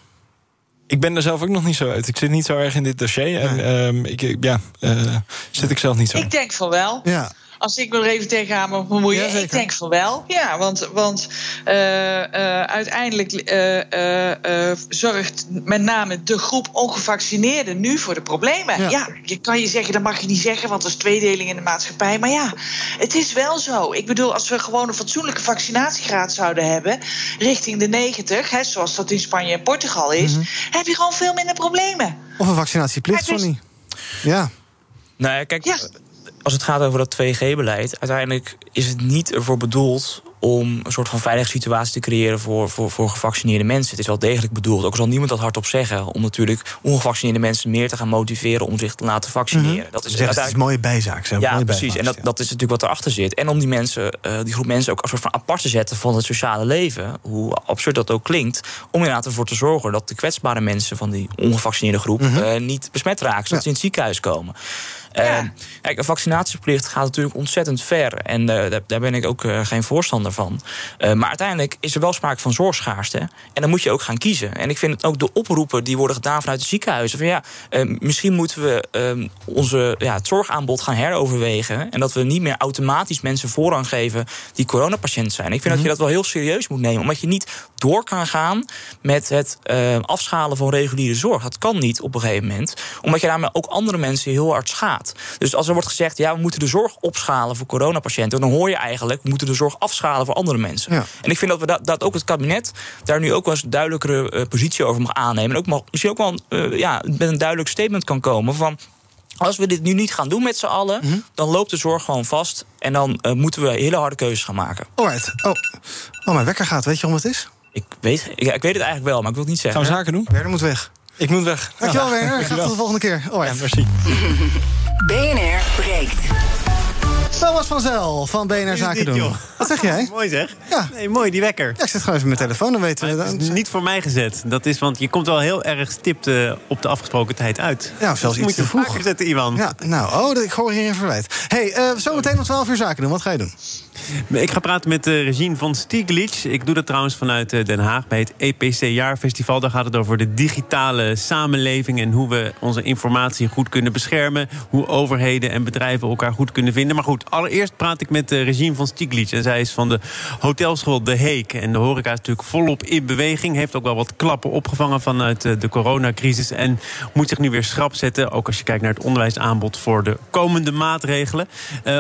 Ik ben er zelf ook nog niet zo uit. Ik zit niet zo erg in dit dossier. En uh, ik, ja, uh, zit ik zelf niet zo. Ik denk van wel. Ja als ik me er even tegenaan mag bemoeien. Ja, ik denk van wel. Ja, want, want uh, uh, uiteindelijk uh, zorgt met name de groep ongevaccineerden nu voor de problemen. Ja. ja. je kan je zeggen, dat mag je niet zeggen, want er is tweedeling in de maatschappij. Maar ja, het is wel zo. Ik bedoel, als we gewoon een fatsoenlijke vaccinatiegraad zouden hebben, richting de 90, hè, zoals dat in Spanje en Portugal is, mm -hmm. heb je gewoon veel minder problemen. Of een vaccinatieplicht, Sonny. Ja. Nee, kijk, ja als het gaat over dat 2G-beleid, uiteindelijk is het niet ervoor bedoeld om een soort van veilige situatie te creëren voor, voor, voor gevaccineerde mensen. Het is wel degelijk bedoeld, ook al zal niemand dat hardop zeggen, om natuurlijk ongevaccineerde mensen meer te gaan motiveren om zich te laten vaccineren. Mm -hmm. Dat is, is een mooie bijzaak. Ja, mooie precies. Bijzaak, en dat, ja. dat is natuurlijk wat erachter zit. En om die mensen, uh, die groep mensen ook als soort van apart te zetten van het sociale leven, hoe absurd dat ook klinkt, om inderdaad ervoor te zorgen dat de kwetsbare mensen van die ongevaccineerde groep mm -hmm. uh, niet besmet raken, zodat ja. ze in het ziekenhuis komen. Ja. Uh, kijk, een vaccinatieplicht gaat natuurlijk ontzettend ver. En uh, daar, ben ik ook uh, geen voorstander van. Uh, maar uiteindelijk is er wel sprake van zorgschaarste. En dan moet je ook gaan kiezen. En ik vind het ook de oproepen die worden gedaan vanuit de ziekenhuizen. Van ja, misschien moeten we ehm, onze, ja, het zorgaanbod gaan heroverwegen. En dat we niet meer automatisch mensen voorrang geven die coronapatiënt zijn. Ik vind mm -hmm. dat je dat wel heel serieus moet nemen. Omdat je niet door kan gaan met het afschalen van reguliere zorg. Dat kan niet op een gegeven moment. Omdat je daarmee ook andere mensen heel hard schaadt. Dus als er wordt gezegd, ja, we moeten de zorg opschalen voor coronapatiënten, dan hoor je eigenlijk, we moeten de zorg afschalen voor andere mensen. Ja. En ik vind dat we dat, dat ook het kabinet daar nu ook wel eens een duidelijkere uh, positie over mag aannemen. En ook mag, misschien ook wel uh, ja, met een duidelijk statement kan komen van. Als we dit nu niet gaan doen met z'n allen, mm -hmm. dan loopt de zorg gewoon vast. En dan uh, moeten we hele harde keuzes gaan maken. Alright. Oh. oh, mijn wekker gaat. Weet je waarom het is? Ik weet, ik, ik weet het eigenlijk wel, maar ik wil het niet zeggen. Gaan we zaken doen? Werner moet weg. Ik moet weg. Dankjewel. Werner. Graag tot de volgende keer. Alright. Ja, merci. BNR breekt. Thomas van Zel van BNR Zaken doen. Joh. Wat zeg jij? mooi zeg. Ja. Nee, mooi, die wekker. Ja, ik zet gewoon even mijn telefoon, dan weten we dat. is niet voor mij gezet. Dat is, want je komt wel heel erg stipt uh, op de afgesproken tijd uit. Ja, zelfs dus iets te vroeg. zetten, Ivan. Ja, nou, oh, ik hoor hier een verwijt. hey, uh, zometeen om 12 uur Zaken doen. Wat ga je doen? Ik ga praten met uh, Regine van Stieglitz. Ik doe dat trouwens vanuit uh, Den Haag bij het EPC Jaarfestival. Daar gaat het over de digitale samenleving en hoe we onze informatie goed kunnen beschermen. Hoe overheden en bedrijven elkaar goed kunnen vinden. Maar goed, allereerst praat ik met uh, Regine van Stieglitz. En zij is van de hotelschool De Heek. En de horeca is natuurlijk volop in beweging. Heeft ook wel wat klappen opgevangen vanuit de coronacrisis. En moet zich nu weer schrap zetten. Ook als je kijkt naar het onderwijsaanbod voor de komende maatregelen.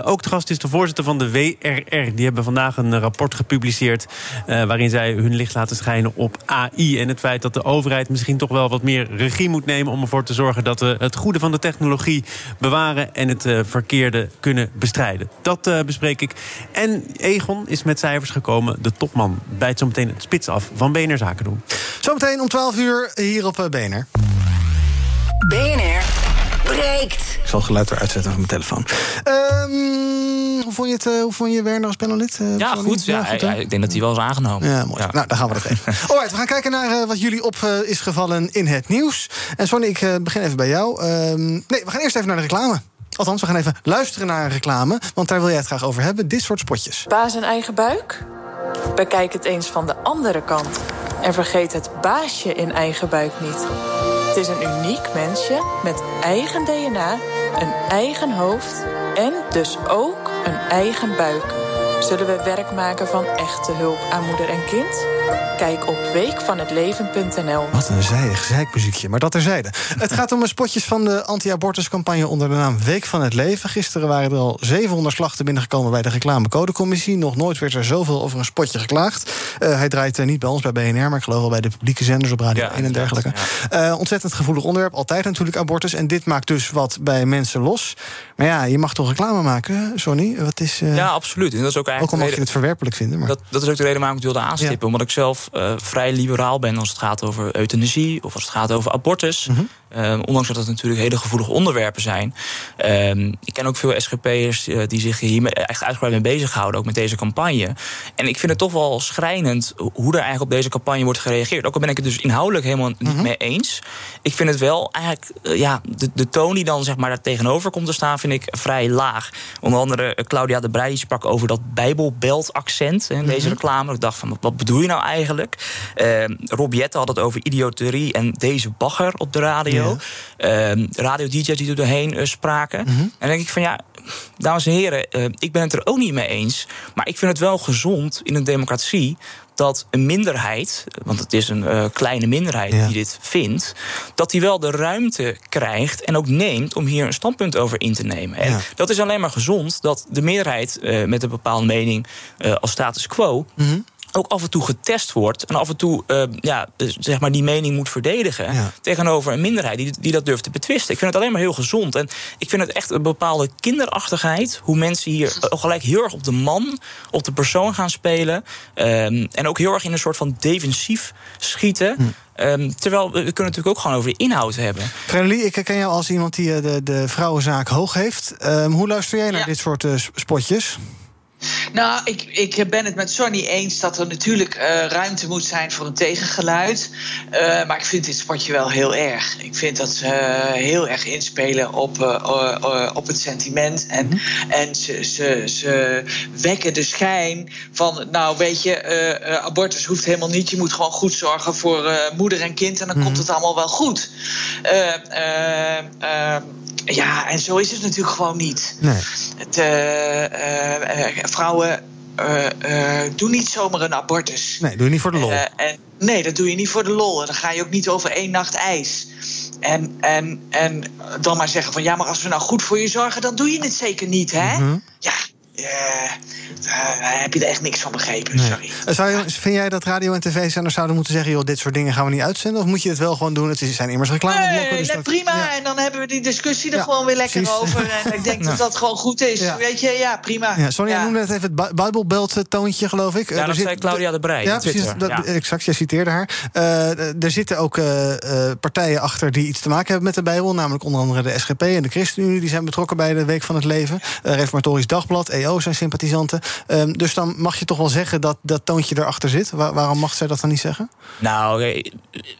ook de gast is de voorzitter van de WR die hebben vandaag een rapport gepubliceerd... Uh, waarin zij hun licht laten schijnen op AI... en het feit dat de overheid misschien toch wel wat meer regie moet nemen... om ervoor te zorgen dat we het goede van de technologie bewaren... en het uh, verkeerde kunnen bestrijden. Dat uh, bespreek ik. En Egon is met cijfers gekomen. De topman bijt zo meteen het spits af van BNR Zaken doen. Zometeen om 12 uur hier op BNR. BNR breekt. Ik zal het geluid eruit zetten van mijn telefoon. Um, hoe vond je, het, eh, hoe vond je Werner als panelid? eh, Ja, goed. Ja, ik denk dat hij wel is aangenomen. Ja, mooi. Nou, daar gaan we er even. *laughs* Alright, we gaan kijken naar eh, wat jullie op is gevallen in het nieuws. En Sonny, ik begin even bij jou. Ehm, nee, we gaan eerst even naar de reclame. Althans, we gaan even luisteren naar een reclame. Want daar wil jij het graag over hebben. Dit soort spotjes. Baas en eigen buik? Bekijk het eens van de andere kant. En vergeet het baasje in eigen buik niet. Het is een uniek mensje met eigen DNA, een eigen hoofd en dus ook een eigen buik. Zullen we werk maken van echte hulp aan moeder en kind? Kijk op weekvanhetleven.nl. Wat een zijig zeikmuziekje, maar dat terzijde. het gaat om de spotjes van de anti-abortuscampagne onder de naam Week van het Leven. Gisteren waren er al 700 klachten binnengekomen bij de reclamecodecommissie. Nog nooit werd er zoveel over een spotje geklaagd. Eh, hij draait eh, niet bij ons bij BNR, maar ik geloof wel bij de publieke zenders op Radio Ja, 1 en dergelijke. Eh, ontzettend gevoelig onderwerp, altijd natuurlijk abortus. En dit maakt dus wat bij mensen los. Maar ja, je mag toch reclame maken, Sonny? Wat is, eh, Ja, absoluut. En dat is ook ook al eigenlijk. mag je het verwerpelijk vinden. Maar... Dat, dat is ook de reden waarom ik het wilde aanstippen. Omdat ik zelf eh, vrij liberaal ben als het gaat over euthanasie of als het gaat over abortus. Mhm. Eh, ondanks dat het natuurlijk hele gevoelige onderwerpen zijn. Ehm, ik ken ook veel SGP'ers eh, die zich hier echt uitgebreid mee bezighouden, ook met deze campagne. En ik vind het toch wel schrijnend hoe er eigenlijk op deze campagne wordt gereageerd. Ook al ben ik het dus inhoudelijk helemaal niet mee eens. Ik vind het wel eigenlijk, eh, ja, de, de toon die dan zeg maar daar tegenover komt te staan, vind ik vrij laag. Onder andere eh, Claudia de Breij sprak over dat Bijbelbelt-accent in deze reclame. Ik dacht van, wat bedoel je nou eigenlijk? Uh, Rob Jette had het over idioterie en deze bagger op de radio. Ehm, radio-dj's die er doorheen eh, spraken. En dan denk ik van, ja, dames en heren, eh, ik ben het er ook niet mee eens. Maar ik vind het wel gezond in een democratie dat een minderheid, want het is een eh, kleine minderheid Ja. die dit vindt, dat die wel de ruimte krijgt en ook neemt om hier een standpunt over in te nemen. En Ja. dat is alleen maar gezond dat de meerderheid met een bepaalde mening als status quo. Ook af en toe getest wordt en af en toe eh, ja, eh, zeg maar die mening moet verdedigen Ja. tegenover een minderheid die, die dat durft te betwisten. Ik vind het alleen maar heel gezond. En ik vind het echt een bepaalde kinderachtigheid. Hoe mensen hier gelijk heel erg op de man, op de persoon gaan spelen. Ehm, en ook heel erg in een soort van defensief schieten. Ehm, terwijl we kunnen natuurlijk ook gewoon over de inhoud hebben. Frenelie, ik ken jou als iemand die eh, de, de vrouwenzaak hoog heeft. Ehm, hoe luister jij naar Ja. dit soort eh, spotjes? Nou, ik, ik ben het met Sonny eens dat er natuurlijk eh, ruimte moet zijn voor een tegengeluid. Eh, maar ik vind dit spotje wel heel erg. Ik vind dat ze eh, heel erg inspelen op, op het sentiment. En, en ze, ze, ze wekken de schijn van, nou weet je, abortus hoeft helemaal niet. Je moet gewoon goed zorgen voor moeder en kind en dan komt het allemaal wel goed. Eh, eh, eh, ja, en zo is het natuurlijk gewoon niet. Nee. Het, eh, eh, eh, vrouwen eh, doen niet zomaar een abortus. Nee, doe je niet voor de lol. En, nee, dat doe je niet voor de lol. En dan ga je ook niet over één nacht ijs. En, en, en dan maar zeggen van ja, maar als we nou goed voor je zorgen, dan doe je het zeker niet, hè? Mhm. Ja, daar heb je er echt niks van begrepen, sorry. Eh, Zou je, vind jij dat radio- en tv-zenders zouden moeten zeggen... joh, dit soort dingen gaan we niet uitzenden? Of moet je het wel gewoon doen? Het zijn immers reclameblokken. Nee, dus dat- prima. Ja. En dan hebben we die discussie er Ja, gewoon weer lekker precies. over. En ik denk *laughs* dat dat gewoon goed is. Ja. Weet je, ja, prima. Ja, Sonja Ja. noemde net even het Bi- Bijbelbelt-toontje, geloof ik. Eh, Ja, er dat zit- zei Claudia de Breij Ja, precies. Dat, ja. Exact, jij citeerde haar. Eh, er zitten ook eh, eh, partijen achter die iets te maken hebben met de Bijbel. Namelijk onder andere de SGP en de ChristenUnie. Die zijn betrokken bij de Week van het Leven. Eh, Reformatorisch Dagblad, EO zijn sympathisanten. Ehm, dus dan mag je toch wel zeggen dat dat toontje erachter zit. Wa- waarom mag zij dat dan niet zeggen? Nou, oké,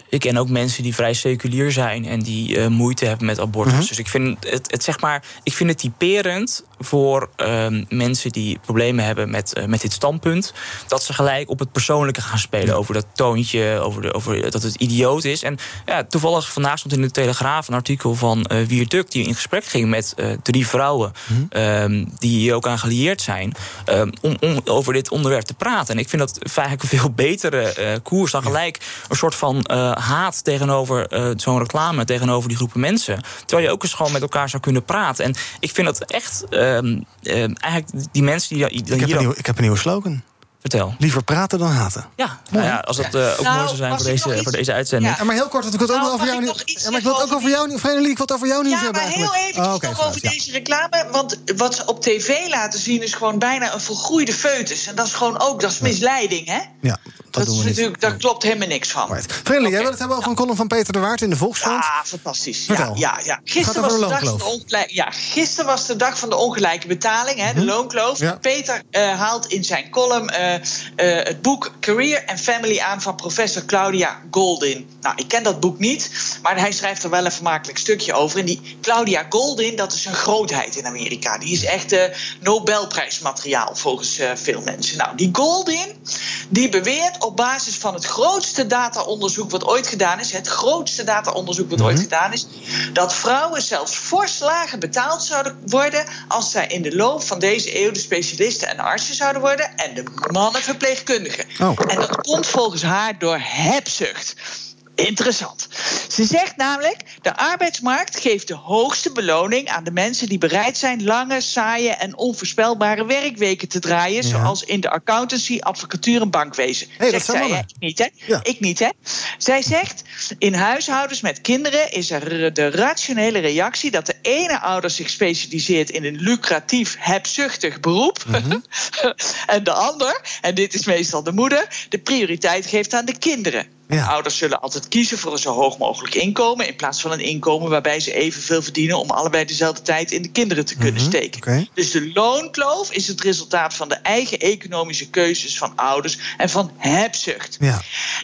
ik ken ook mensen die vrij seculier zijn en die eh, moeite hebben met abortus. Mhm. Dus ik vind het, het zeg maar, ik vind het typerend voor ehm, mensen die problemen hebben met, eh, met dit standpunt. Dat ze gelijk op het persoonlijke gaan spelen over dat toontje, over, de, over dat het idioot is. En ja, toevallig vandaag stond in de Telegraaf een artikel van eh Wier Duk die in gesprek ging met eh, drie vrouwen ehm, die hier ook aan gelieerd zijn. ehm, om, om over dit onderwerp te praten. En ik vind dat eigenlijk een veel betere eh, koers dan gelijk een soort van eh, haat tegenover eh, zo'n reclame, tegenover die groepen mensen. Terwijl je ook eens gewoon met elkaar zou kunnen praten. En ik vind dat echt ehm, ehm, eigenlijk die mensen die, die Ik heb, ik heb een nieuwe slogan. Vertel. Liever praten dan haten. Ja, nou ja als dat eh, ook Nou, mooi zou zijn voor deze, iets- voor deze uitzending. Ja, maar heel kort, want ik wil het ook Nou, nog over jou Ja, maar ik wil het ook over jou nieuws. Vredelie, ik wil het over jou nieuws Ja, hebben maar heel even Oh, nog over ja. deze reclame. Want wat ze op tv laten zien is gewoon bijna een volgroeide foetus. En dat is gewoon ook, dat is misleiding, hè? Ja, dat, doen we is natuurlijk, daar klopt helemaal niks van. Vriendelijk, jij wil het hebben over een column van Peter de Waard in de Volkskrant? Ja, fantastisch. Vertel. Ja, ja, Gisteren, was de dag van loonkloof. de ongelijk- ja, gisteren was de dag van de ongelijke betaling, hè, de loonkloof. Ja. Peter eh, haalt in zijn column eh, eh, het boek Career and Family aan van professor Claudia Goldin. Nou, ik ken dat boek niet, maar hij schrijft er wel een vermakelijk stukje over. En die Claudia Goldin, dat is een grootheid in Amerika. Die is echt eh Nobelprijsmateriaal volgens eh, veel mensen. Nou, die Goldin, die beweert op basis van het grootste dataonderzoek wat ooit gedaan is, het grootste dataonderzoek wat ooit gedaan is, dat vrouwen zelfs fors lager betaald zouden worden als zij in de loop van deze eeuw de specialisten en artsen zouden worden en de mannen verpleegkundigen. Oh. En dat komt volgens haar door hebzucht. Interessant. Ze zegt namelijk: de arbeidsmarkt geeft de hoogste beloning aan de mensen die bereid zijn lange, saaie en onvoorspelbare werkweken te draaien, Ja. zoals in de accountancy, advocatuur en bankwezen. Hey, dat zegt zijn zij, mannen. hè? Ik niet, hè? Ja. Ik niet, hè? Zij zegt: in huishoudens met kinderen is er de rationele reactie dat de ene ouder zich specialiseert in een lucratief, hebzuchtig beroep. Mhm. *laughs* en de ander, en dit is meestal de moeder, de prioriteit geeft aan de kinderen. Ja. Ouders zullen altijd kiezen voor een zo hoog mogelijk inkomen. In plaats van een inkomen waarbij ze evenveel verdienen. om allebei dezelfde tijd in de kinderen te kunnen steken. Mhm, oké. Dus de loonkloof is het resultaat van de eigen economische keuzes van ouders. en van hebzucht. Ja.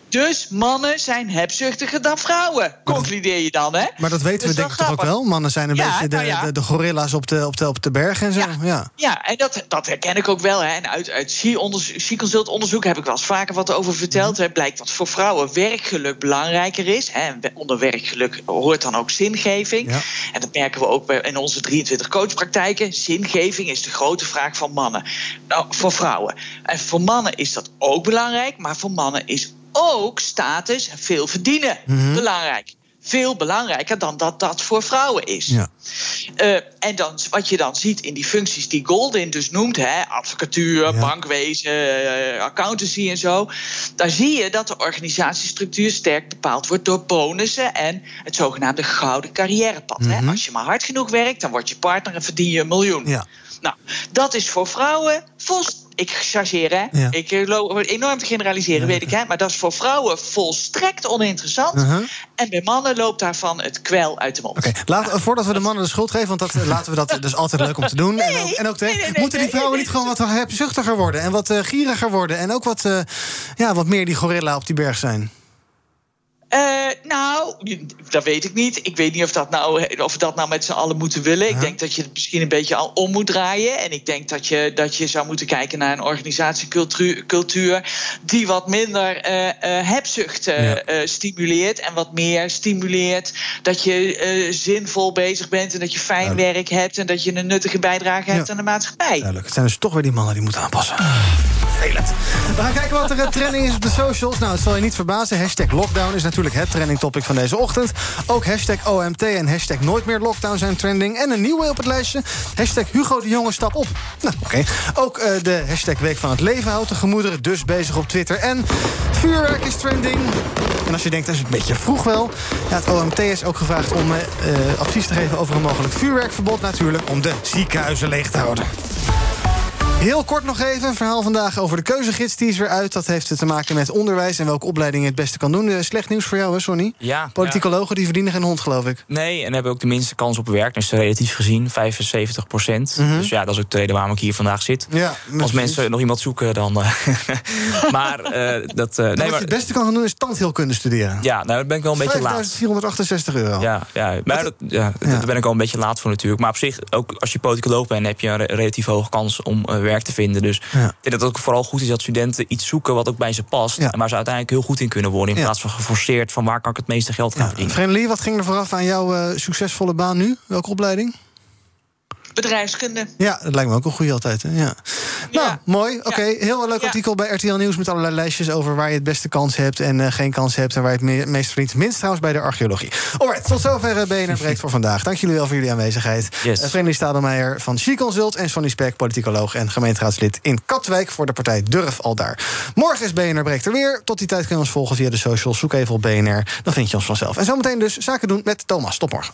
Dus mannen zijn hebzuchtiger dan vrouwen. Concludeer je dan, hè? Maar dat weten we Dus denk ik toch ook wel? Mannen zijn een Ja, beetje de, nou de, de gorilla's op de, op, de, op de berg en zo. Ja. Ja, en dat, dat herken ik ook wel. Hè. En uit, uit She-Consult onderzoek heb ik wel eens vaker wat over verteld. Blijkt dat voor vrouwen werkgeluk belangrijker is. Hè. En Onder werkgeluk hoort dan ook zingeving. Ja. En dat merken we ook in onze 23 coachpraktijken. Zingeving is de grote vraag van mannen. Nou, voor vrouwen. En voor mannen is dat ook belangrijk. Maar voor mannen is ook status en veel verdienen Mhm. belangrijk. Veel belangrijker dan dat dat voor vrouwen is. Ja. Eh, en dan, wat je dan ziet in die functies die Goldin dus noemt, hè, advocatuur, Ja. bankwezen, eh, accountancy en zo, daar zie je dat de organisatiestructuur sterk bepaald wordt door bonussen en het zogenaamde gouden carrièrepad. hè. Als je maar hard genoeg werkt, dan word je partner en verdien je een miljoen. Ja. Nou, dat is voor vrouwen volst. Ik chargeer, hè? Ja. Ik eh, loop enorm te generaliseren, weet ik, hè? Maar dat is voor vrouwen volstrekt oninteressant. Uh-huh. En bij mannen loopt daarvan het kwel uit de mond. Oké, laat- voordat we de mannen de schuld geven, want dat, eh, *laughs* laten we dat dus altijd leuk om te doen. en ook, en ook nee, nee, moeten die vrouwen niet gewoon wat hebzuchtiger worden en wat eh, gieriger worden en ook wat, eh, ja, wat meer die gorilla op die berg zijn? Eh, nou, dat weet ik niet. Ik weet niet of, dat nou, of we dat nou met z'n allen moeten willen. Ik denk dat je het misschien een beetje al om moet draaien. En ik denk dat je, dat je zou moeten kijken naar een organisatiecultuur cultuur die wat minder eh eh, hebzucht Ja. stimuleert. En wat meer stimuleert dat je zinvol bezig bent. En dat je fijn werk hebt. En dat je een nuttige bijdrage hebt aan de maatschappij. Duidelijk, het zijn dus toch weer die mannen die moeten aanpassen. Vervelend. We gaan kijken wat er eh, trending is op de socials. Nou, het zal je niet verbazen. Hashtag lockdown is natuurlijk het trending topic van deze ochtend. Ook hashtag OMT en hashtag nooit meer lockdown zijn trending. En een nieuwe op het lijstje. Hashtag Hugo de Jonge stap op. Nou, oké. Ook eh, de hashtag Week van het Leven houdt de gemoederen dus bezig op Twitter. En vuurwerk is trending. En als je denkt, dat is een beetje vroeg wel. Ja, het OMT is ook gevraagd om eh, eh, advies te geven over een mogelijk vuurwerkverbod. Natuurlijk om de ziekenhuizen leeg te houden. Heel kort nog even een verhaal vandaag over de keuzegids. Die is weer uit. Dat heeft te maken met onderwijs en welke opleiding je het beste kan doen. Eh, Slecht nieuws voor jou, hè, Sonny? Ja, Politicologen die verdienen geen hond, geloof ik. Nee, en hebben ook de minste kans op werk. Dus relatief gezien 75 procent. Dus ja, dat is ook de reden waarom ik hier vandaag zit. Mhm. Ja, Als mensen nog iemand zoeken, dan. eh, *laughs* maar eh, dat. eh, wat nee, je maar. het beste kan gaan doen is tandheelkunde studeren. Ja, nou, daar ben ik wel een beetje laat. 5468 euro. Ja, ja, maar dat, ja, daar ben ik al een beetje laat voor natuurlijk. Maar op zich, ook als je politicoloog bent, heb je een re- relatief hoge kans om eh, werk te vinden. Dus Ja. ik denk dat het ook vooral goed is dat studenten iets zoeken wat ook bij ze past. Ja. En waar ze uiteindelijk heel goed in kunnen worden. In plaats van geforceerd van waar kan ik het meeste geld gaan verdienen. Vreemdelie, wat ging er vooraf aan jouw eh, succesvolle baan nu? Welke opleiding? Bedrijfskunde. Ja, dat lijkt me ook een goede altijd. Hè? Ja. Nou, Ja. mooi. Oké, heel leuk Ja. artikel bij RTL Nieuws... met allerlei lijstjes over waar je het beste kans hebt... en eh, geen kans hebt en waar je het me- meest verdient. Minst trouwens bij de archeologie. Alright, tot zover eh, BNR Breekt voor vandaag. Dank jullie wel voor jullie aanwezigheid. Yes. Uh, Vreemdelie Stadelmeijer van She Consult... en Sonny Spek, politicoloog en gemeenteraadslid in Katwijk... voor de partij Durf al daar. Morgen is BNR Breekt er weer. Tot die tijd kun je ons volgen via de socials. Zoek even op BNR, dan vind je ons vanzelf. En zometeen dus zaken doen met Thomas. Tot morgen.